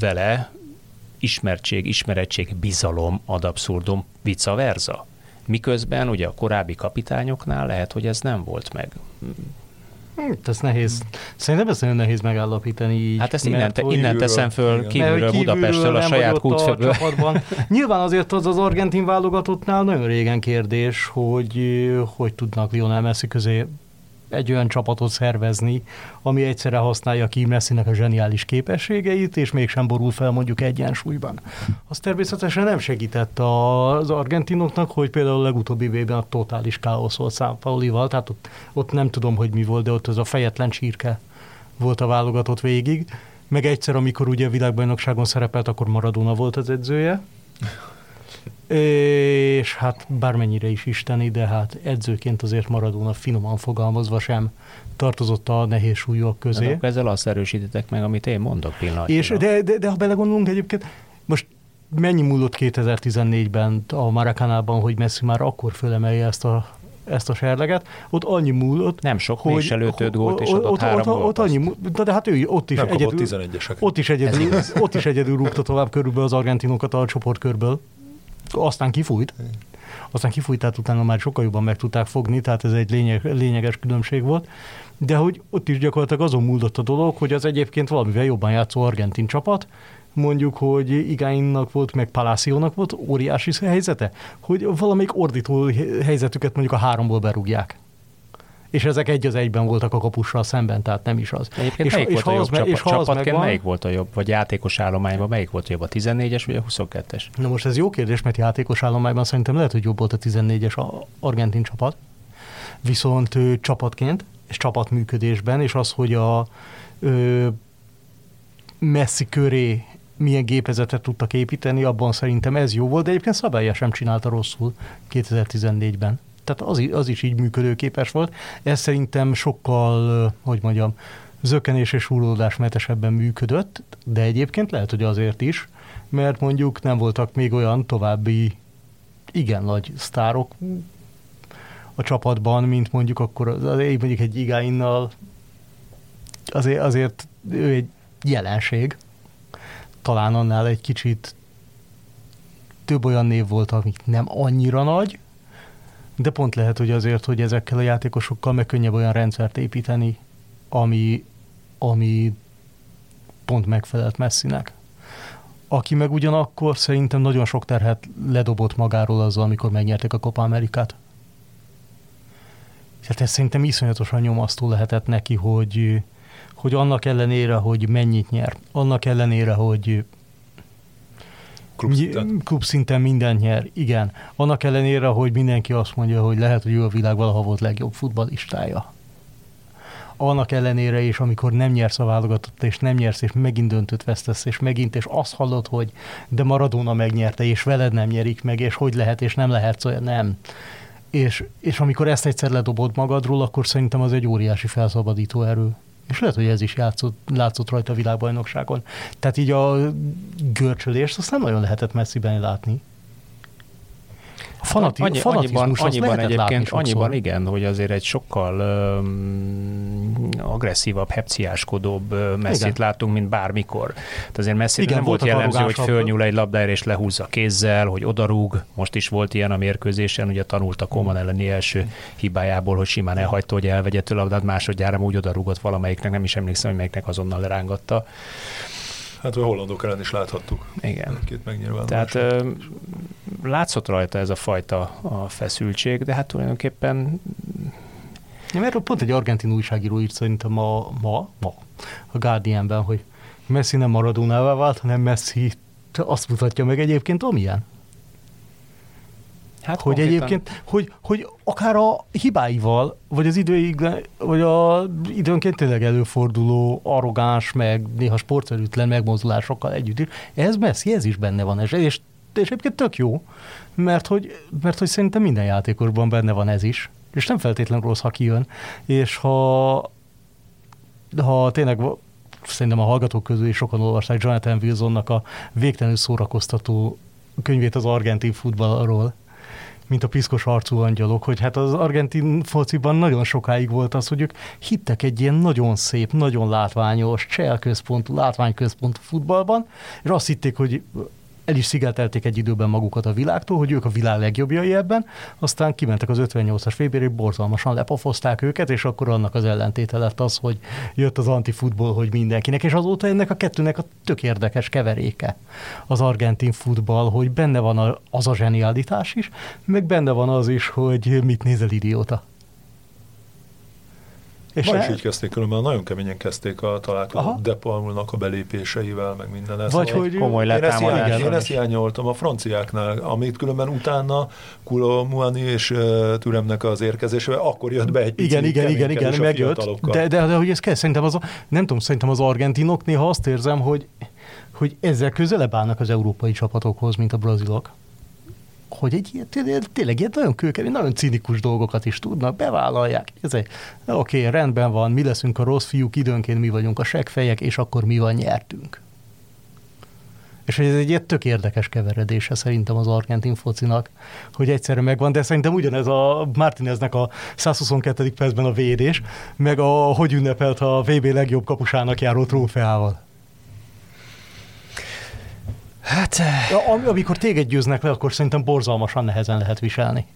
Speaker 1: vele, ismertség, ismerettség, bizalom ad abszurdum, vice versa. Miközben ugye a korábbi kapitányoknál lehet, hogy ez nem volt meg.
Speaker 3: Hát ez nehéz. Szerintem ez nagyon nehéz megállapítani így.
Speaker 1: Hát ezt innen, te, innen teszem föl kívülről, kívülről Budapestről, a saját kútfőből.
Speaker 3: Nyilván azért az az argentin válogatottnál nagyon régen kérdés, hogy hogy tudnak Lionel Messi közé egy olyan csapatot szervezni, ami egyszerre használja ki Messinek a zseniális képességeit, és mégsem borul fel mondjuk egyensúlyban. Az természetesen nem segített az argentinoknak, hogy például a legutóbbi évben a totális káosz volt Paulival, tehát ott, ott nem tudom, hogy mi volt, de ott az a fejetlen csirke volt a válogatott végig. Meg egyszer, amikor ugye a világbajnokságon szerepelt, akkor Maradona volt az edzője, és hát bármennyire is isteni, de hát edzőként azért Maradona finoman fogalmazva sem tartozott a nehéz súlyok közé.
Speaker 1: De ezzel azt erősítitek meg, amit én mondok pillanatnyilag.
Speaker 3: És de, de, de ha belegondolunk egyébként, most mennyi múlott 2014-ben a Maracanában, hogy Messi már akkor fölemelje ezt a ezt a serleget, ott annyi múlott,
Speaker 1: Nem sok, hogy és előtt öt gólt, és adott
Speaker 3: ott,
Speaker 1: három
Speaker 3: ott, ott, annyi, de hát ő ott is egyedül, ott is egyedül, ott is egyedül rúgta tovább körülbelül az argentinokat a csoportkörből aztán kifújt. Aztán kifújt, tehát utána már sokkal jobban meg tudták fogni, tehát ez egy lényeg, lényeges különbség volt. De hogy ott is gyakorlatilag azon múlott a dolog, hogy az egyébként valamivel jobban játszó argentin csapat, mondjuk, hogy Igáinnak volt, meg Palaciónak volt óriási helyzete, hogy valamelyik ordító helyzetüket mondjuk a háromból berúgják és ezek egy az egyben voltak a kapussal szemben, tehát nem is az.
Speaker 1: Egyébként és, melyik és volt a jobb me- és csapatként megvan, melyik volt a jobb, vagy játékos állományban melyik volt a jobb, a 14-es vagy a 22-es?
Speaker 3: Na most ez jó kérdés, mert játékos állományban szerintem lehet, hogy jobb volt a 14-es a argentin csapat, viszont ő, csapatként és csapatműködésben, és az, hogy a ö, messzi köré milyen gépezetet tudtak építeni, abban szerintem ez jó volt, de egyébként Szabálya sem csinálta rosszul 2014-ben tehát az, az is így működőképes volt. Ez szerintem sokkal, hogy mondjam, zökenés és mentesebben működött, de egyébként lehet, hogy azért is, mert mondjuk nem voltak még olyan további igen nagy sztárok a csapatban, mint mondjuk akkor az, mondjuk egy igáinnal azért, azért ő egy jelenség. Talán annál egy kicsit több olyan név volt, amik nem annyira nagy, de pont lehet, hogy azért, hogy ezekkel a játékosokkal meg könnyebb olyan rendszert építeni, ami, ami pont megfelelt Messinek. Aki meg ugyanakkor szerintem nagyon sok terhet ledobott magáról azzal, amikor megnyerték a Copa Amerikát. Tehát ez szerintem iszonyatosan nyomasztó lehetett neki, hogy, hogy annak ellenére, hogy mennyit nyer, annak ellenére, hogy
Speaker 2: Klubszinten.
Speaker 3: Klubszinten mindent nyer, igen. Annak ellenére, hogy mindenki azt mondja, hogy lehet, hogy ő a világ valaha volt legjobb futballistája. Annak ellenére is, amikor nem nyersz a válogatott, és nem nyersz, és megint döntött vesztesz, és megint, és azt hallod, hogy de Maradona megnyerte, és veled nem nyerik meg, és hogy lehet, és nem lehet, szóval nem. És, és amikor ezt egyszer ledobod magadról, akkor szerintem az egy óriási felszabadító erő. És lehet, hogy ez is játszott, látszott rajta a világbajnokságon. Tehát így a görcsölést azt nem nagyon lehetett messziben látni.
Speaker 1: A fanati, Annyi, annyiban, annyiban egyébként, annyiban igen, hogy azért egy sokkal um, agresszívabb, hepciáskodóbb messzit látunk, mint bármikor. Tehát azért messzi igen, nem volt jellemző, hogy fölnyúl egy labdára és lehúzza kézzel, hogy odarúg. Most is volt ilyen a mérkőzésen, ugye tanult a Koman elleni első hibájából, hogy simán elhagyta, hogy elvegye a labdát, másodjára úgy odarúgott valamelyiknek, nem is emlékszem, hogy melyiknek azonnal lerángatta.
Speaker 2: Hát a hollandok ellen is láthattuk.
Speaker 1: Igen. Két Tehát ö, látszott rajta ez a fajta a feszültség, de hát tulajdonképpen
Speaker 3: Ja, mert pont egy argentin újságíró írt szerintem ma, ma, ma a Guardianben, hogy Messi nem Maradonává vált, hanem Messi azt mutatja meg egyébként, amilyen. Hát hogy konkrétan... egyébként, hogy, hogy akár a hibáival, vagy az időig, vagy a időnként tényleg előforduló arrogáns, meg néha sportszerűtlen megmozdulásokkal együtt is, ez messzi, ez is benne van, és és egyébként tök jó, mert hogy, mert hogy szerintem minden játékosban benne van ez is, és nem feltétlenül rossz, ha kijön, és ha, ha tényleg szerintem a hallgatók közül is sokan olvasták Jonathan Wilsonnak a végtelenül szórakoztató könyvét az argentin futballról, mint a piszkos arcú angyalok, hogy hát az argentin fociban nagyon sokáig volt az, hogy ők hittek egy ilyen nagyon szép, nagyon látványos, cselközpontú, látványközpontú futballban, és azt hitték, hogy el is szigetelték egy időben magukat a világtól, hogy ők a világ legjobbjai ebben, aztán kimentek az 58-as vb borzalmasan lepofozták őket, és akkor annak az ellentéte lett az, hogy jött az antifutbol, hogy mindenkinek, és azóta ennek a kettőnek a tök érdekes keveréke az argentin futball, hogy benne van az a zsenialitás is, meg benne van az is, hogy mit nézel idióta.
Speaker 2: És Ma is így kezdték, különben nagyon keményen kezdték a találkozót Depalmulnak a belépéseivel, meg minden
Speaker 3: ez. Vagy hogy
Speaker 1: komoly én ezt,
Speaker 2: hiány, én ezt hiányoltam a franciáknál, amit különben utána Kulo Muani és uh, Türemnek az érkezésével, akkor jött be egy
Speaker 3: Igen, igen, igen, igen, megjött. De, de, de, hogy ez kell, szerintem az, nem tudom, szerintem az argentinok néha azt érzem, hogy hogy ezzel közelebb állnak az európai csapatokhoz, mint a brazilok hogy egy ilyen, tényleg, ilyen nagyon kőkemény, nagyon cinikus dolgokat is tudnak, bevállalják. Ez egy, oké, rendben van, mi leszünk a rossz fiúk, időnként mi vagyunk a segfejek, és akkor mi van, nyertünk. És ez egy ilyen tök érdekes keveredése szerintem az argentin focinak, hogy egyszerre megvan, de szerintem ugyanez a Martineznek a 122. percben a védés, meg a hogy ünnepelt a VB legjobb kapusának járó trófeával. Hát... Ja, amikor téged győznek le, akkor szerintem borzalmasan nehezen lehet viselni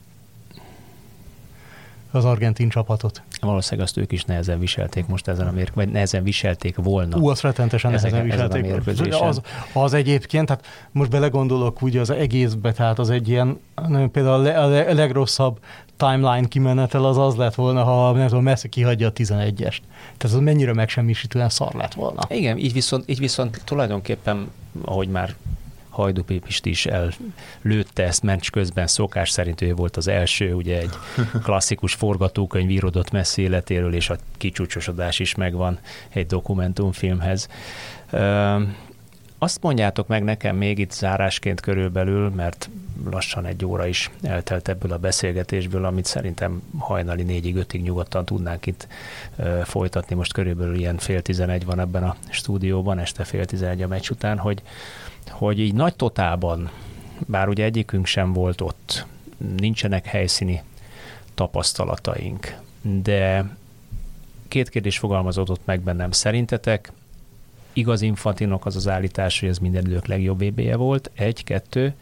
Speaker 3: az argentin csapatot.
Speaker 1: Valószínűleg azt ők is nehezen viselték most ezen a mérk, vagy nehezen viselték volna.
Speaker 3: Ú, azt rettenetesen nehezen viselték. Az, az egyébként, tehát most belegondolok úgy az egészbe, tehát az egy ilyen, például a, le, a legrosszabb timeline kimenetel az az lett volna, ha nem tudom, messze kihagyja a 11-est. Tehát az mennyire megsemmisítően szar lett volna.
Speaker 1: Igen, így viszont, így viszont tulajdonképpen, ahogy már Hajdú Pépist is ellőtte ezt meccs közben, szokás szerint ő volt az első, ugye egy klasszikus forgatókönyv írodott messzi életéről, és a kicsúcsosodás is megvan egy dokumentumfilmhez. Azt mondjátok meg nekem még itt zárásként körülbelül, mert lassan egy óra is eltelt ebből a beszélgetésből, amit szerintem hajnali négyig, ötig nyugodtan tudnánk itt folytatni. Most körülbelül ilyen fél tizenegy van ebben a stúdióban, este fél tizenegy a meccs után, hogy, hogy így nagy totálban, bár ugye egyikünk sem volt ott, nincsenek helyszíni tapasztalataink, de két kérdés fogalmazódott meg bennem. Szerintetek igaz Infantinok az az állítás, hogy ez minden idők legjobb bb volt, egy, kettő,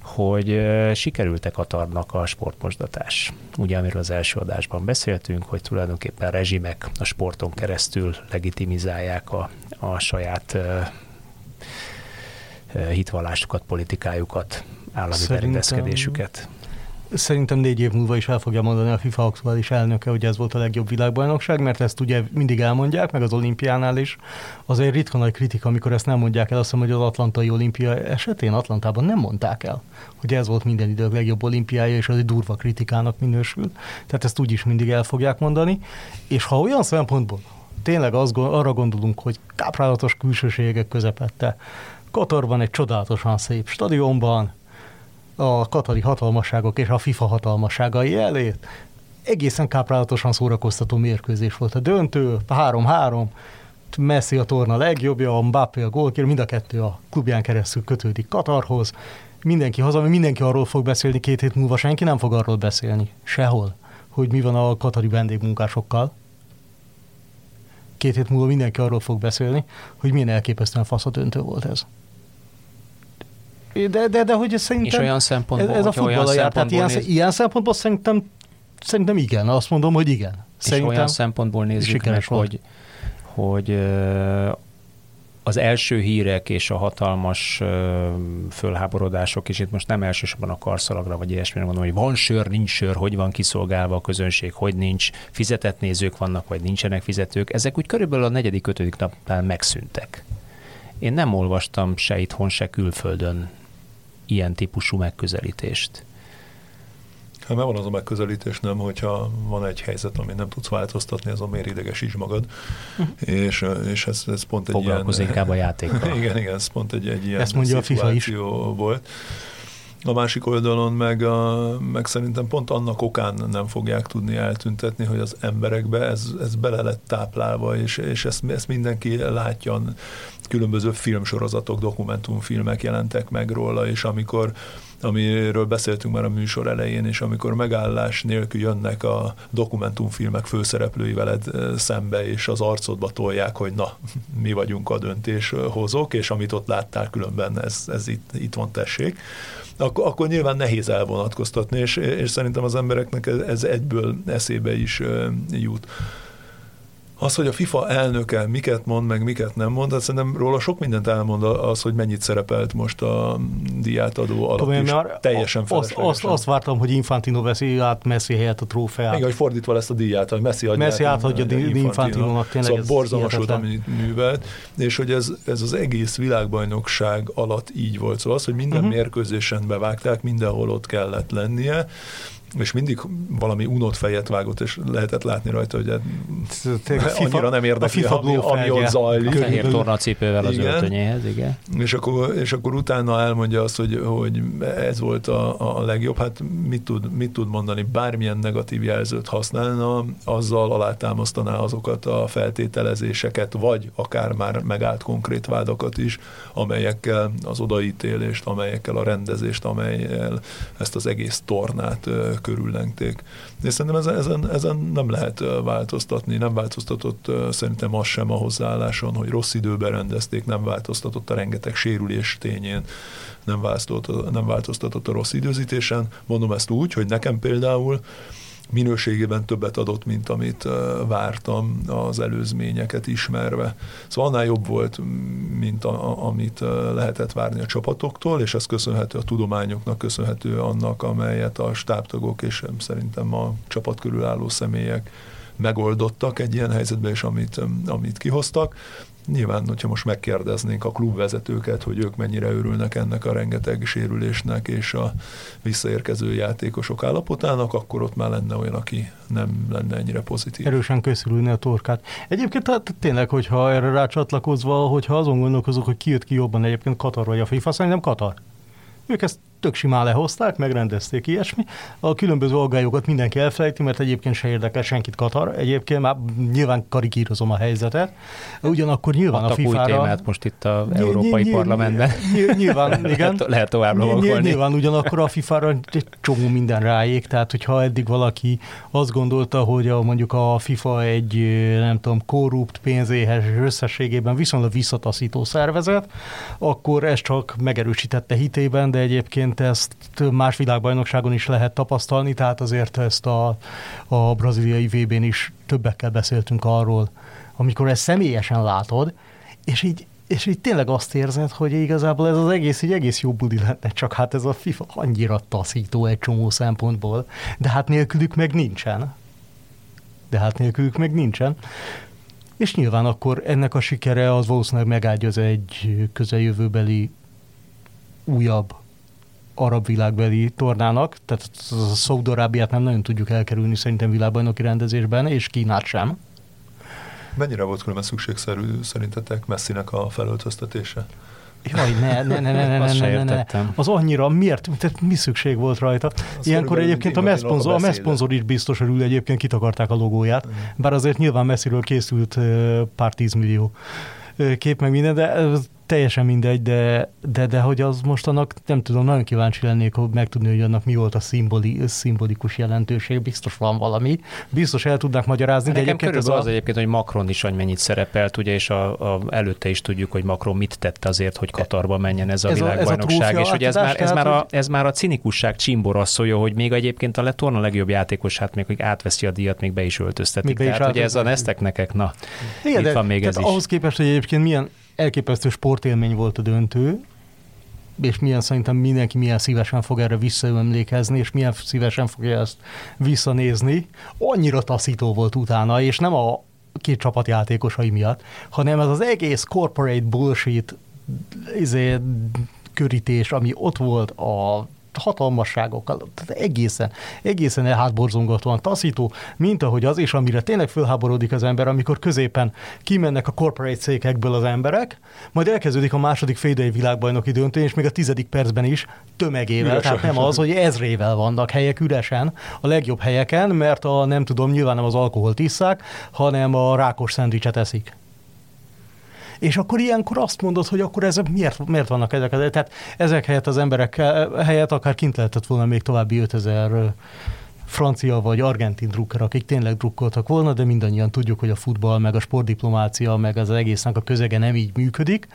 Speaker 1: hogy sikerültek Katarnak a sportmosdatás. Ugye, amiről az első adásban beszéltünk, hogy tulajdonképpen rezsimek a sporton keresztül legitimizálják a, a saját hitvallásukat, politikájukat, állami berendezkedésüket.
Speaker 3: Szerintem négy év múlva is el fogja mondani a FIFA aktuális elnöke, hogy ez volt a legjobb világbajnokság, mert ezt ugye mindig elmondják, meg az olimpiánál is. Azért ritka nagy kritika, amikor ezt nem mondják el, azt hiszem, hogy az Atlantai olimpia esetén Atlantában nem mondták el, hogy ez volt minden idők legjobb olimpiája, és az egy durva kritikának minősül. Tehát ezt úgy is mindig el fogják mondani. És ha olyan szempontból tényleg az, arra gondolunk, hogy káprálatos külsőségek közepette, Katarban egy csodálatosan szép stadionban, a katari hatalmasságok és a FIFA hatalmasságai elét. Egészen káprálatosan szórakoztató mérkőzés volt a döntő, 3-3, Messi a torna legjobbja, a Mbappé a gólkér, mind a kettő a klubján keresztül kötődik Katarhoz. Mindenki haza, mindenki arról fog beszélni két hét múlva, senki nem fog arról beszélni. Sehol. Hogy mi van a katari vendégmunkásokkal. Két hét múlva mindenki arról fog beszélni, hogy milyen elképesztően fasz a döntő volt ez. De, de, de hogy szerintem...
Speaker 1: És olyan szempontból,
Speaker 3: ez, ez a futball jár, tehát ilyen, néz... ilyen szempontból szerintem, szerintem igen, azt mondom, hogy igen.
Speaker 1: Szerintem és olyan szempontból nézzük meg, hogy, hogy az első hírek és a hatalmas fölháborodások, és itt most nem elsősorban a karszalagra vagy ilyesmire mondom, hogy van sör, nincs sör, hogy van kiszolgálva a közönség, hogy nincs, fizetett nézők vannak, vagy nincsenek fizetők, ezek úgy körülbelül a negyedik, ötödik napnál megszűntek. Én nem olvastam se itthon, se külföldön ilyen típusú megközelítést.
Speaker 2: Hát mert van az a megközelítés, nem, hogyha van egy helyzet, amit nem tudsz változtatni, azon miért idegesíts magad. Uh-huh. és, és ez, ez pont egy
Speaker 1: Foglalkoz
Speaker 2: ilyen...
Speaker 1: inkább a játékkal.
Speaker 2: igen, igen, ez pont egy, egy ilyen
Speaker 3: Ezt mondja a FIFA is.
Speaker 2: volt. a másik oldalon meg, a, meg szerintem pont annak okán nem fogják tudni eltüntetni, hogy az emberekbe ez, ez bele lett táplálva, és, és ezt, ezt mindenki látja, különböző filmsorozatok, dokumentumfilmek jelentek meg róla, és amikor amiről beszéltünk már a műsor elején, és amikor megállás nélkül jönnek a dokumentumfilmek főszereplői veled szembe, és az arcodba tolják, hogy na, mi vagyunk a döntéshozók, és amit ott láttál különben, ez, ez itt, itt van, tessék akkor, akkor nyilván nehéz elvonatkoztatni, és, és szerintem az embereknek ez egyből eszébe is jut. Az, hogy a FIFA elnöke miket mond, meg miket nem mond, hát szerintem róla sok mindent elmond az, hogy mennyit szerepelt most a diátadó alatt Tudom, is. Teljesen
Speaker 3: azt, azt, azt, vártam, hogy Infantino veszi át Messi helyett a trófeát.
Speaker 2: Még hogy fordítva lesz a díját, hogy Messi adja
Speaker 3: Messi átadja Infantino. Infantino-nak.
Speaker 2: Tényleg szóval borzalmas volt, amit művelt, és hogy ez, ez az egész világbajnokság alatt így volt. Szóval az, hogy minden uh-huh. mérkőzésen bevágták, mindenhol ott kellett lennie, és mindig valami unott fejet vágott, és lehetett látni rajta, hogy FIFA, annyira nem érdekli, a FIFA ami, ami ott zajlik. A
Speaker 1: fehér tornacipővel az igen. öltönyéhez, igen.
Speaker 2: És akkor, és akkor utána elmondja azt, hogy, hogy ez volt a, a legjobb. Hát mit tud, mit tud mondani? Bármilyen negatív jelzőt használna, azzal alátámasztaná azokat a feltételezéseket, vagy akár már megállt konkrét vádakat is, amelyekkel az odaítélést, amelyekkel a rendezést, amelyel ezt az egész tornát körüllengték. És szerintem ezen, ezen, ezen nem lehet változtatni, nem változtatott szerintem az sem a hozzáálláson, hogy rossz időben rendezték, nem változtatott a rengeteg sérülés tényén, nem változtatott, nem változtatott a rossz időzítésen. Mondom ezt úgy, hogy nekem például minőségében többet adott, mint amit vártam az előzményeket ismerve. Szóval annál jobb volt, mint a, amit lehetett várni a csapatoktól, és ez köszönhető a tudományoknak, köszönhető annak, amelyet a stábtagok és szerintem a csapat körül álló személyek megoldottak egy ilyen helyzetben, és amit, amit kihoztak. Nyilván, hogyha most megkérdeznénk a klubvezetőket, hogy ők mennyire örülnek ennek a rengeteg sérülésnek és a visszaérkező játékosok állapotának, akkor ott már lenne olyan, aki nem lenne ennyire pozitív.
Speaker 3: Erősen köszülülne a torkát. Egyébként tehát tényleg, hogyha erre rácsatlakozva, hogyha azon gondolkozok, hogy ki jött ki jobban egyébként Katar vagy a FIFA, szerintem Katar. Ők ezt tök simán lehozták, megrendezték ilyesmi. A különböző aggályokat mindenki elfelejti, mert egyébként se érdekel senkit Katar. Egyébként már nyilván karikírozom a helyzetet. Ugyanakkor nyilván Adtak a FIFA-ra... új
Speaker 1: témát most itt a Európai nyilván, Parlamentben.
Speaker 3: Nyilván, igen.
Speaker 1: Lehet tovább lovakolni.
Speaker 3: Nyilván ugyanakkor a FIFA-ra egy csomó minden rájég, tehát hogyha eddig valaki azt gondolta, hogy a, mondjuk a FIFA egy, nem tudom, korrupt, pénzéhes összességében viszonylag visszataszító szervezet, akkor ez csak megerősítette hitében, de egyébként ezt más világbajnokságon is lehet tapasztalni, tehát azért ezt a, a braziliai VB-n is többekkel beszéltünk arról, amikor ezt személyesen látod, és így és így tényleg azt érzed, hogy igazából ez az egész egy egész jó budi lenne, csak hát ez a FIFA annyira taszító egy csomó szempontból, de hát nélkülük meg nincsen. De hát nélkülük meg nincsen. És nyilván akkor ennek a sikere az valószínűleg megágyaz egy közeljövőbeli újabb arab világbeli tornának, tehát Szaudarábiát nem nagyon tudjuk elkerülni szerintem világbajnoki rendezésben, és Kínát sem.
Speaker 2: Mennyire volt különben szükségszerű szerintetek Messinek a felöltöztetése?
Speaker 3: Jaj, ne, ne, ne, ne, ne, ne, ne, ne. Az annyira, miért? Tehát mi szükség volt rajta? Az Ilyenkor egyébként a messzponzor, a messzponzor is biztos örül, egyébként kitakarták a logóját, bár azért nyilván messziről készült pár tízmillió kép meg minden, de teljesen mindegy, de, de, de hogy az most annak, nem tudom, nagyon kíváncsi lennék, hogy megtudni, hogy annak mi volt a szimboli, szimbolikus jelentőség, biztos van valami, biztos el tudnak magyarázni.
Speaker 1: De egyébként ez az a... egyébként, hogy Macron is mennyit szerepelt, ugye, és a, a, előtte is tudjuk, hogy Macron mit tett azért, hogy Katarba menjen ez a ez világbajnokság, a, ez a és hogy ez már, ez, már a, ez már a cinikusság csimborasszolja, hogy még egyébként a letorna legjobb játékosát, még hogy átveszi a díjat, még be is öltöztetik. Még tehát, hogy ez a neztek nekek, na, Igen, itt van még ez is.
Speaker 3: Ahhoz képest, hogy egyébként milyen elképesztő sportélmény volt a döntő, és milyen szerintem mindenki milyen szívesen fog erre visszaemlékezni, és milyen szívesen fogja ezt visszanézni. Annyira taszító volt utána, és nem a két csapat játékosai miatt, hanem ez az egész corporate bullshit izé, körítés, ami ott volt a hatalmasságokkal, tehát egészen, egészen elhátborzongatóan taszító, mint ahogy az, és amire tényleg fölháborodik az ember, amikor középen kimennek a corporate székekből az emberek, majd elkezdődik a második félidei világbajnoki döntő, és még a tizedik percben is tömegével, Üresen. tehát nem az, hogy ezrével vannak helyek üresen, a legjobb helyeken, mert a nem tudom, nyilván nem az alkoholt isszák, hanem a rákos szendvicset eszik. És akkor ilyenkor azt mondod, hogy akkor ezek miért, miért vannak ezek? Tehát ezek helyett az emberek helyett akár kint lehetett volna még további 5000 francia vagy argentin drukker, akik tényleg drukkoltak volna, de mindannyian tudjuk, hogy a futball, meg a sportdiplomácia, meg az egésznek a közege nem így működik.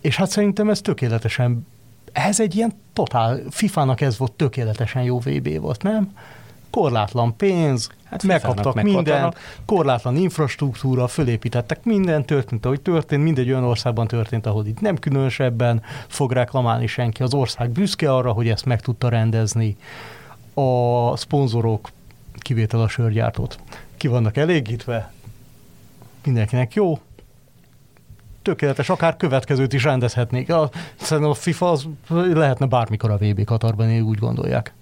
Speaker 3: És hát szerintem ez tökéletesen, ez egy ilyen totál, FIFA-nak ez volt tökéletesen jó VB volt, nem? Korlátlan pénz, hát megkaptak mindent, korlátlan infrastruktúra, fölépítettek minden, történt, ahogy történt, mindegy olyan országban történt, ahol itt nem különösebben fog reklamálni senki. Az ország büszke arra, hogy ezt meg tudta rendezni. A szponzorok, kivétel a sörgyártót, ki vannak elégítve, mindenkinek jó, tökéletes, akár következőt is rendezhetnék. A, szerintem a FIFA az lehetne bármikor a VB Katarban, úgy gondolják.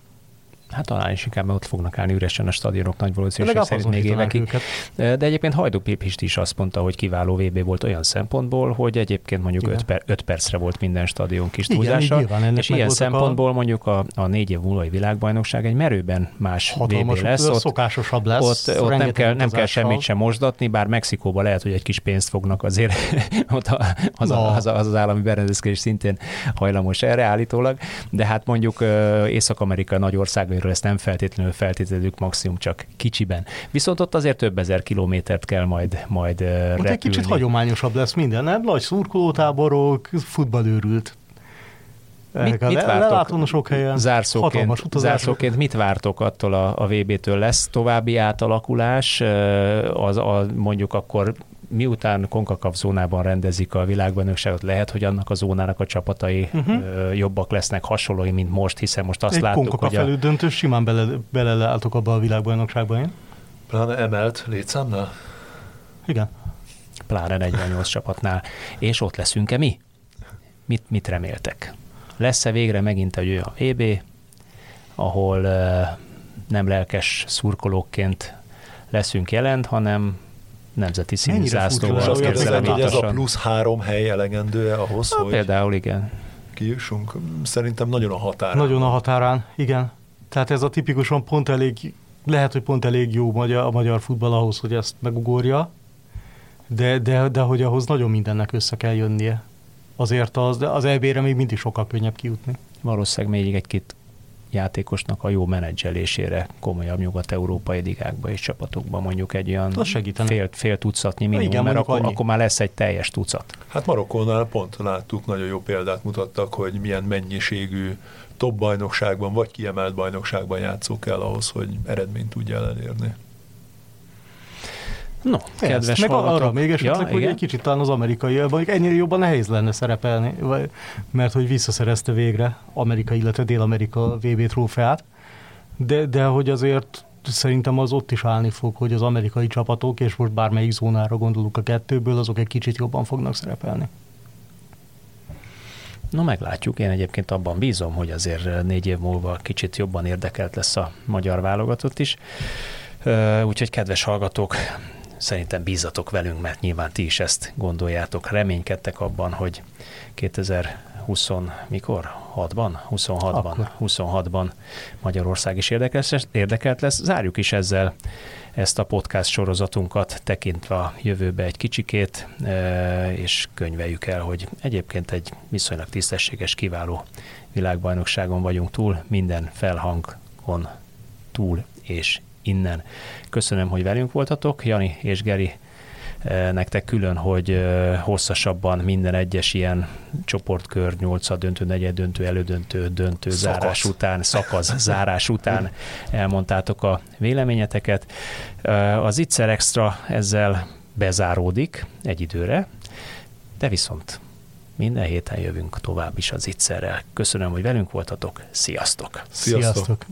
Speaker 1: Hát talán is inkább ott fognak állni üresen a stadionok nagy valószínűség szerint még évekig. Őket. De egyébként Hajdú Pépist is azt mondta, hogy kiváló VB volt olyan szempontból, hogy egyébként mondjuk 5 per, öt percre volt minden stadion kis túlzása, Igen, és ilyen szempontból a... mondjuk a, a négy év múlói világbajnokság egy merőben más Hatalmas, VB lesz.
Speaker 3: Ott, szokásosabb lesz.
Speaker 1: Ott, ott nem, kell, nem kell semmit sem mosdatni, bár Mexikóban lehet, hogy egy kis pénzt fognak azért, ott az, no. az, az, az állami berendezkedés szintén hajlamos erre állítólag, de hát mondjuk Észak-Amerika nagy országai részéről ezt nem feltétlenül feltételezzük maximum csak kicsiben. Viszont ott azért több ezer kilométert kell majd, majd repülni.
Speaker 3: egy kicsit hagyományosabb lesz minden, nem? Nagy szurkolótáborok, futballőrült.
Speaker 1: Mit, mit vártok sok helyen, zárszóként, zárszóként mit vártok attól a, a VB-től? Lesz további átalakulás? Az, a, mondjuk akkor miután Konkakav zónában rendezik a világbajnokságot, lehet, hogy annak a zónának a csapatai uh-huh. jobbak lesznek, hasonlói, mint most, hiszen most azt Egy láttuk,
Speaker 3: Konkakav hogy a... elődöntő simán bele, beleleálltok abba a világbajnokságba, én?
Speaker 2: Pláne emelt létszámnál?
Speaker 3: Igen.
Speaker 1: Pláne 48 csapatnál. És ott leszünk-e mi? Mit, mit reméltek? Lesz-e végre megint egy olyan EB, ahol uh, nem lelkes szurkolókként leszünk jelent, hanem nemzeti színű zászlóval.
Speaker 2: Azt kérdezem, hogy ez a plusz három hely elegendő ahhoz,
Speaker 1: Na, hogy... Például igen.
Speaker 2: Kijussunk. Szerintem nagyon a határán.
Speaker 3: Nagyon a határán, igen. Tehát ez a tipikusan pont elég, lehet, hogy pont elég jó magyar, a magyar futball ahhoz, hogy ezt megugorja, de, de, de hogy ahhoz nagyon mindennek össze kell jönnie. Azért az, az EB-re még mindig sokkal könnyebb kijutni.
Speaker 1: Valószínűleg még egy-két játékosnak a jó menedzselésére komolyabb nyugat-európai ligákba és csapatokban mondjuk egy olyan fél, fél tucatnyi minimum, igen, mert akkor, akkor már lesz egy teljes tucat.
Speaker 2: Hát Marokkónál pont láttuk, nagyon jó példát mutattak, hogy milyen mennyiségű top bajnokságban vagy kiemelt bajnokságban játszó kell ahhoz, hogy eredményt tudja elérni.
Speaker 1: No, kedves Ezt,
Speaker 3: meg arra még esetleg, ja, hogy igen? egy kicsit talán az amerikai, mondjuk ennyire jobban nehéz lenne szerepelni, vagy, mert hogy visszaszerezte végre Amerika, illetve Dél-Amerika VB trófeát, de, de hogy azért szerintem az ott is állni fog, hogy az amerikai csapatok, és most bármelyik zónára gondolunk a kettőből, azok egy kicsit jobban fognak szerepelni.
Speaker 1: No, meglátjuk. Én egyébként abban bízom, hogy azért négy év múlva kicsit jobban érdekelt lesz a magyar válogatott is. Úgyhogy kedves hallgatók, szerintem bízatok velünk, mert nyilván ti is ezt gondoljátok, reménykedtek abban, hogy 2020 mikor? 6-ban? 26-ban, 26-ban Magyarország is érdekelt, érdekelt lesz. Zárjuk is ezzel ezt a podcast sorozatunkat, tekintve a jövőbe egy kicsikét, e, és könyveljük el, hogy egyébként egy viszonylag tisztességes, kiváló világbajnokságon vagyunk túl, minden felhangon túl és innen. Köszönöm, hogy velünk voltatok, Jani és Geri eh, nektek külön, hogy eh, hosszasabban minden egyes ilyen csoportkör, nyolcad döntő, negyed döntő, elődöntő, döntő, szakasz. zárás után, szakasz, zárás után elmondtátok a véleményeteket. Eh, az Itzer Extra ezzel bezáródik egy időre, de viszont minden héten jövünk tovább is az Itzerrel. Köszönöm, hogy velünk voltatok. Sziasztok!
Speaker 3: Sziasztok! Sziasztok.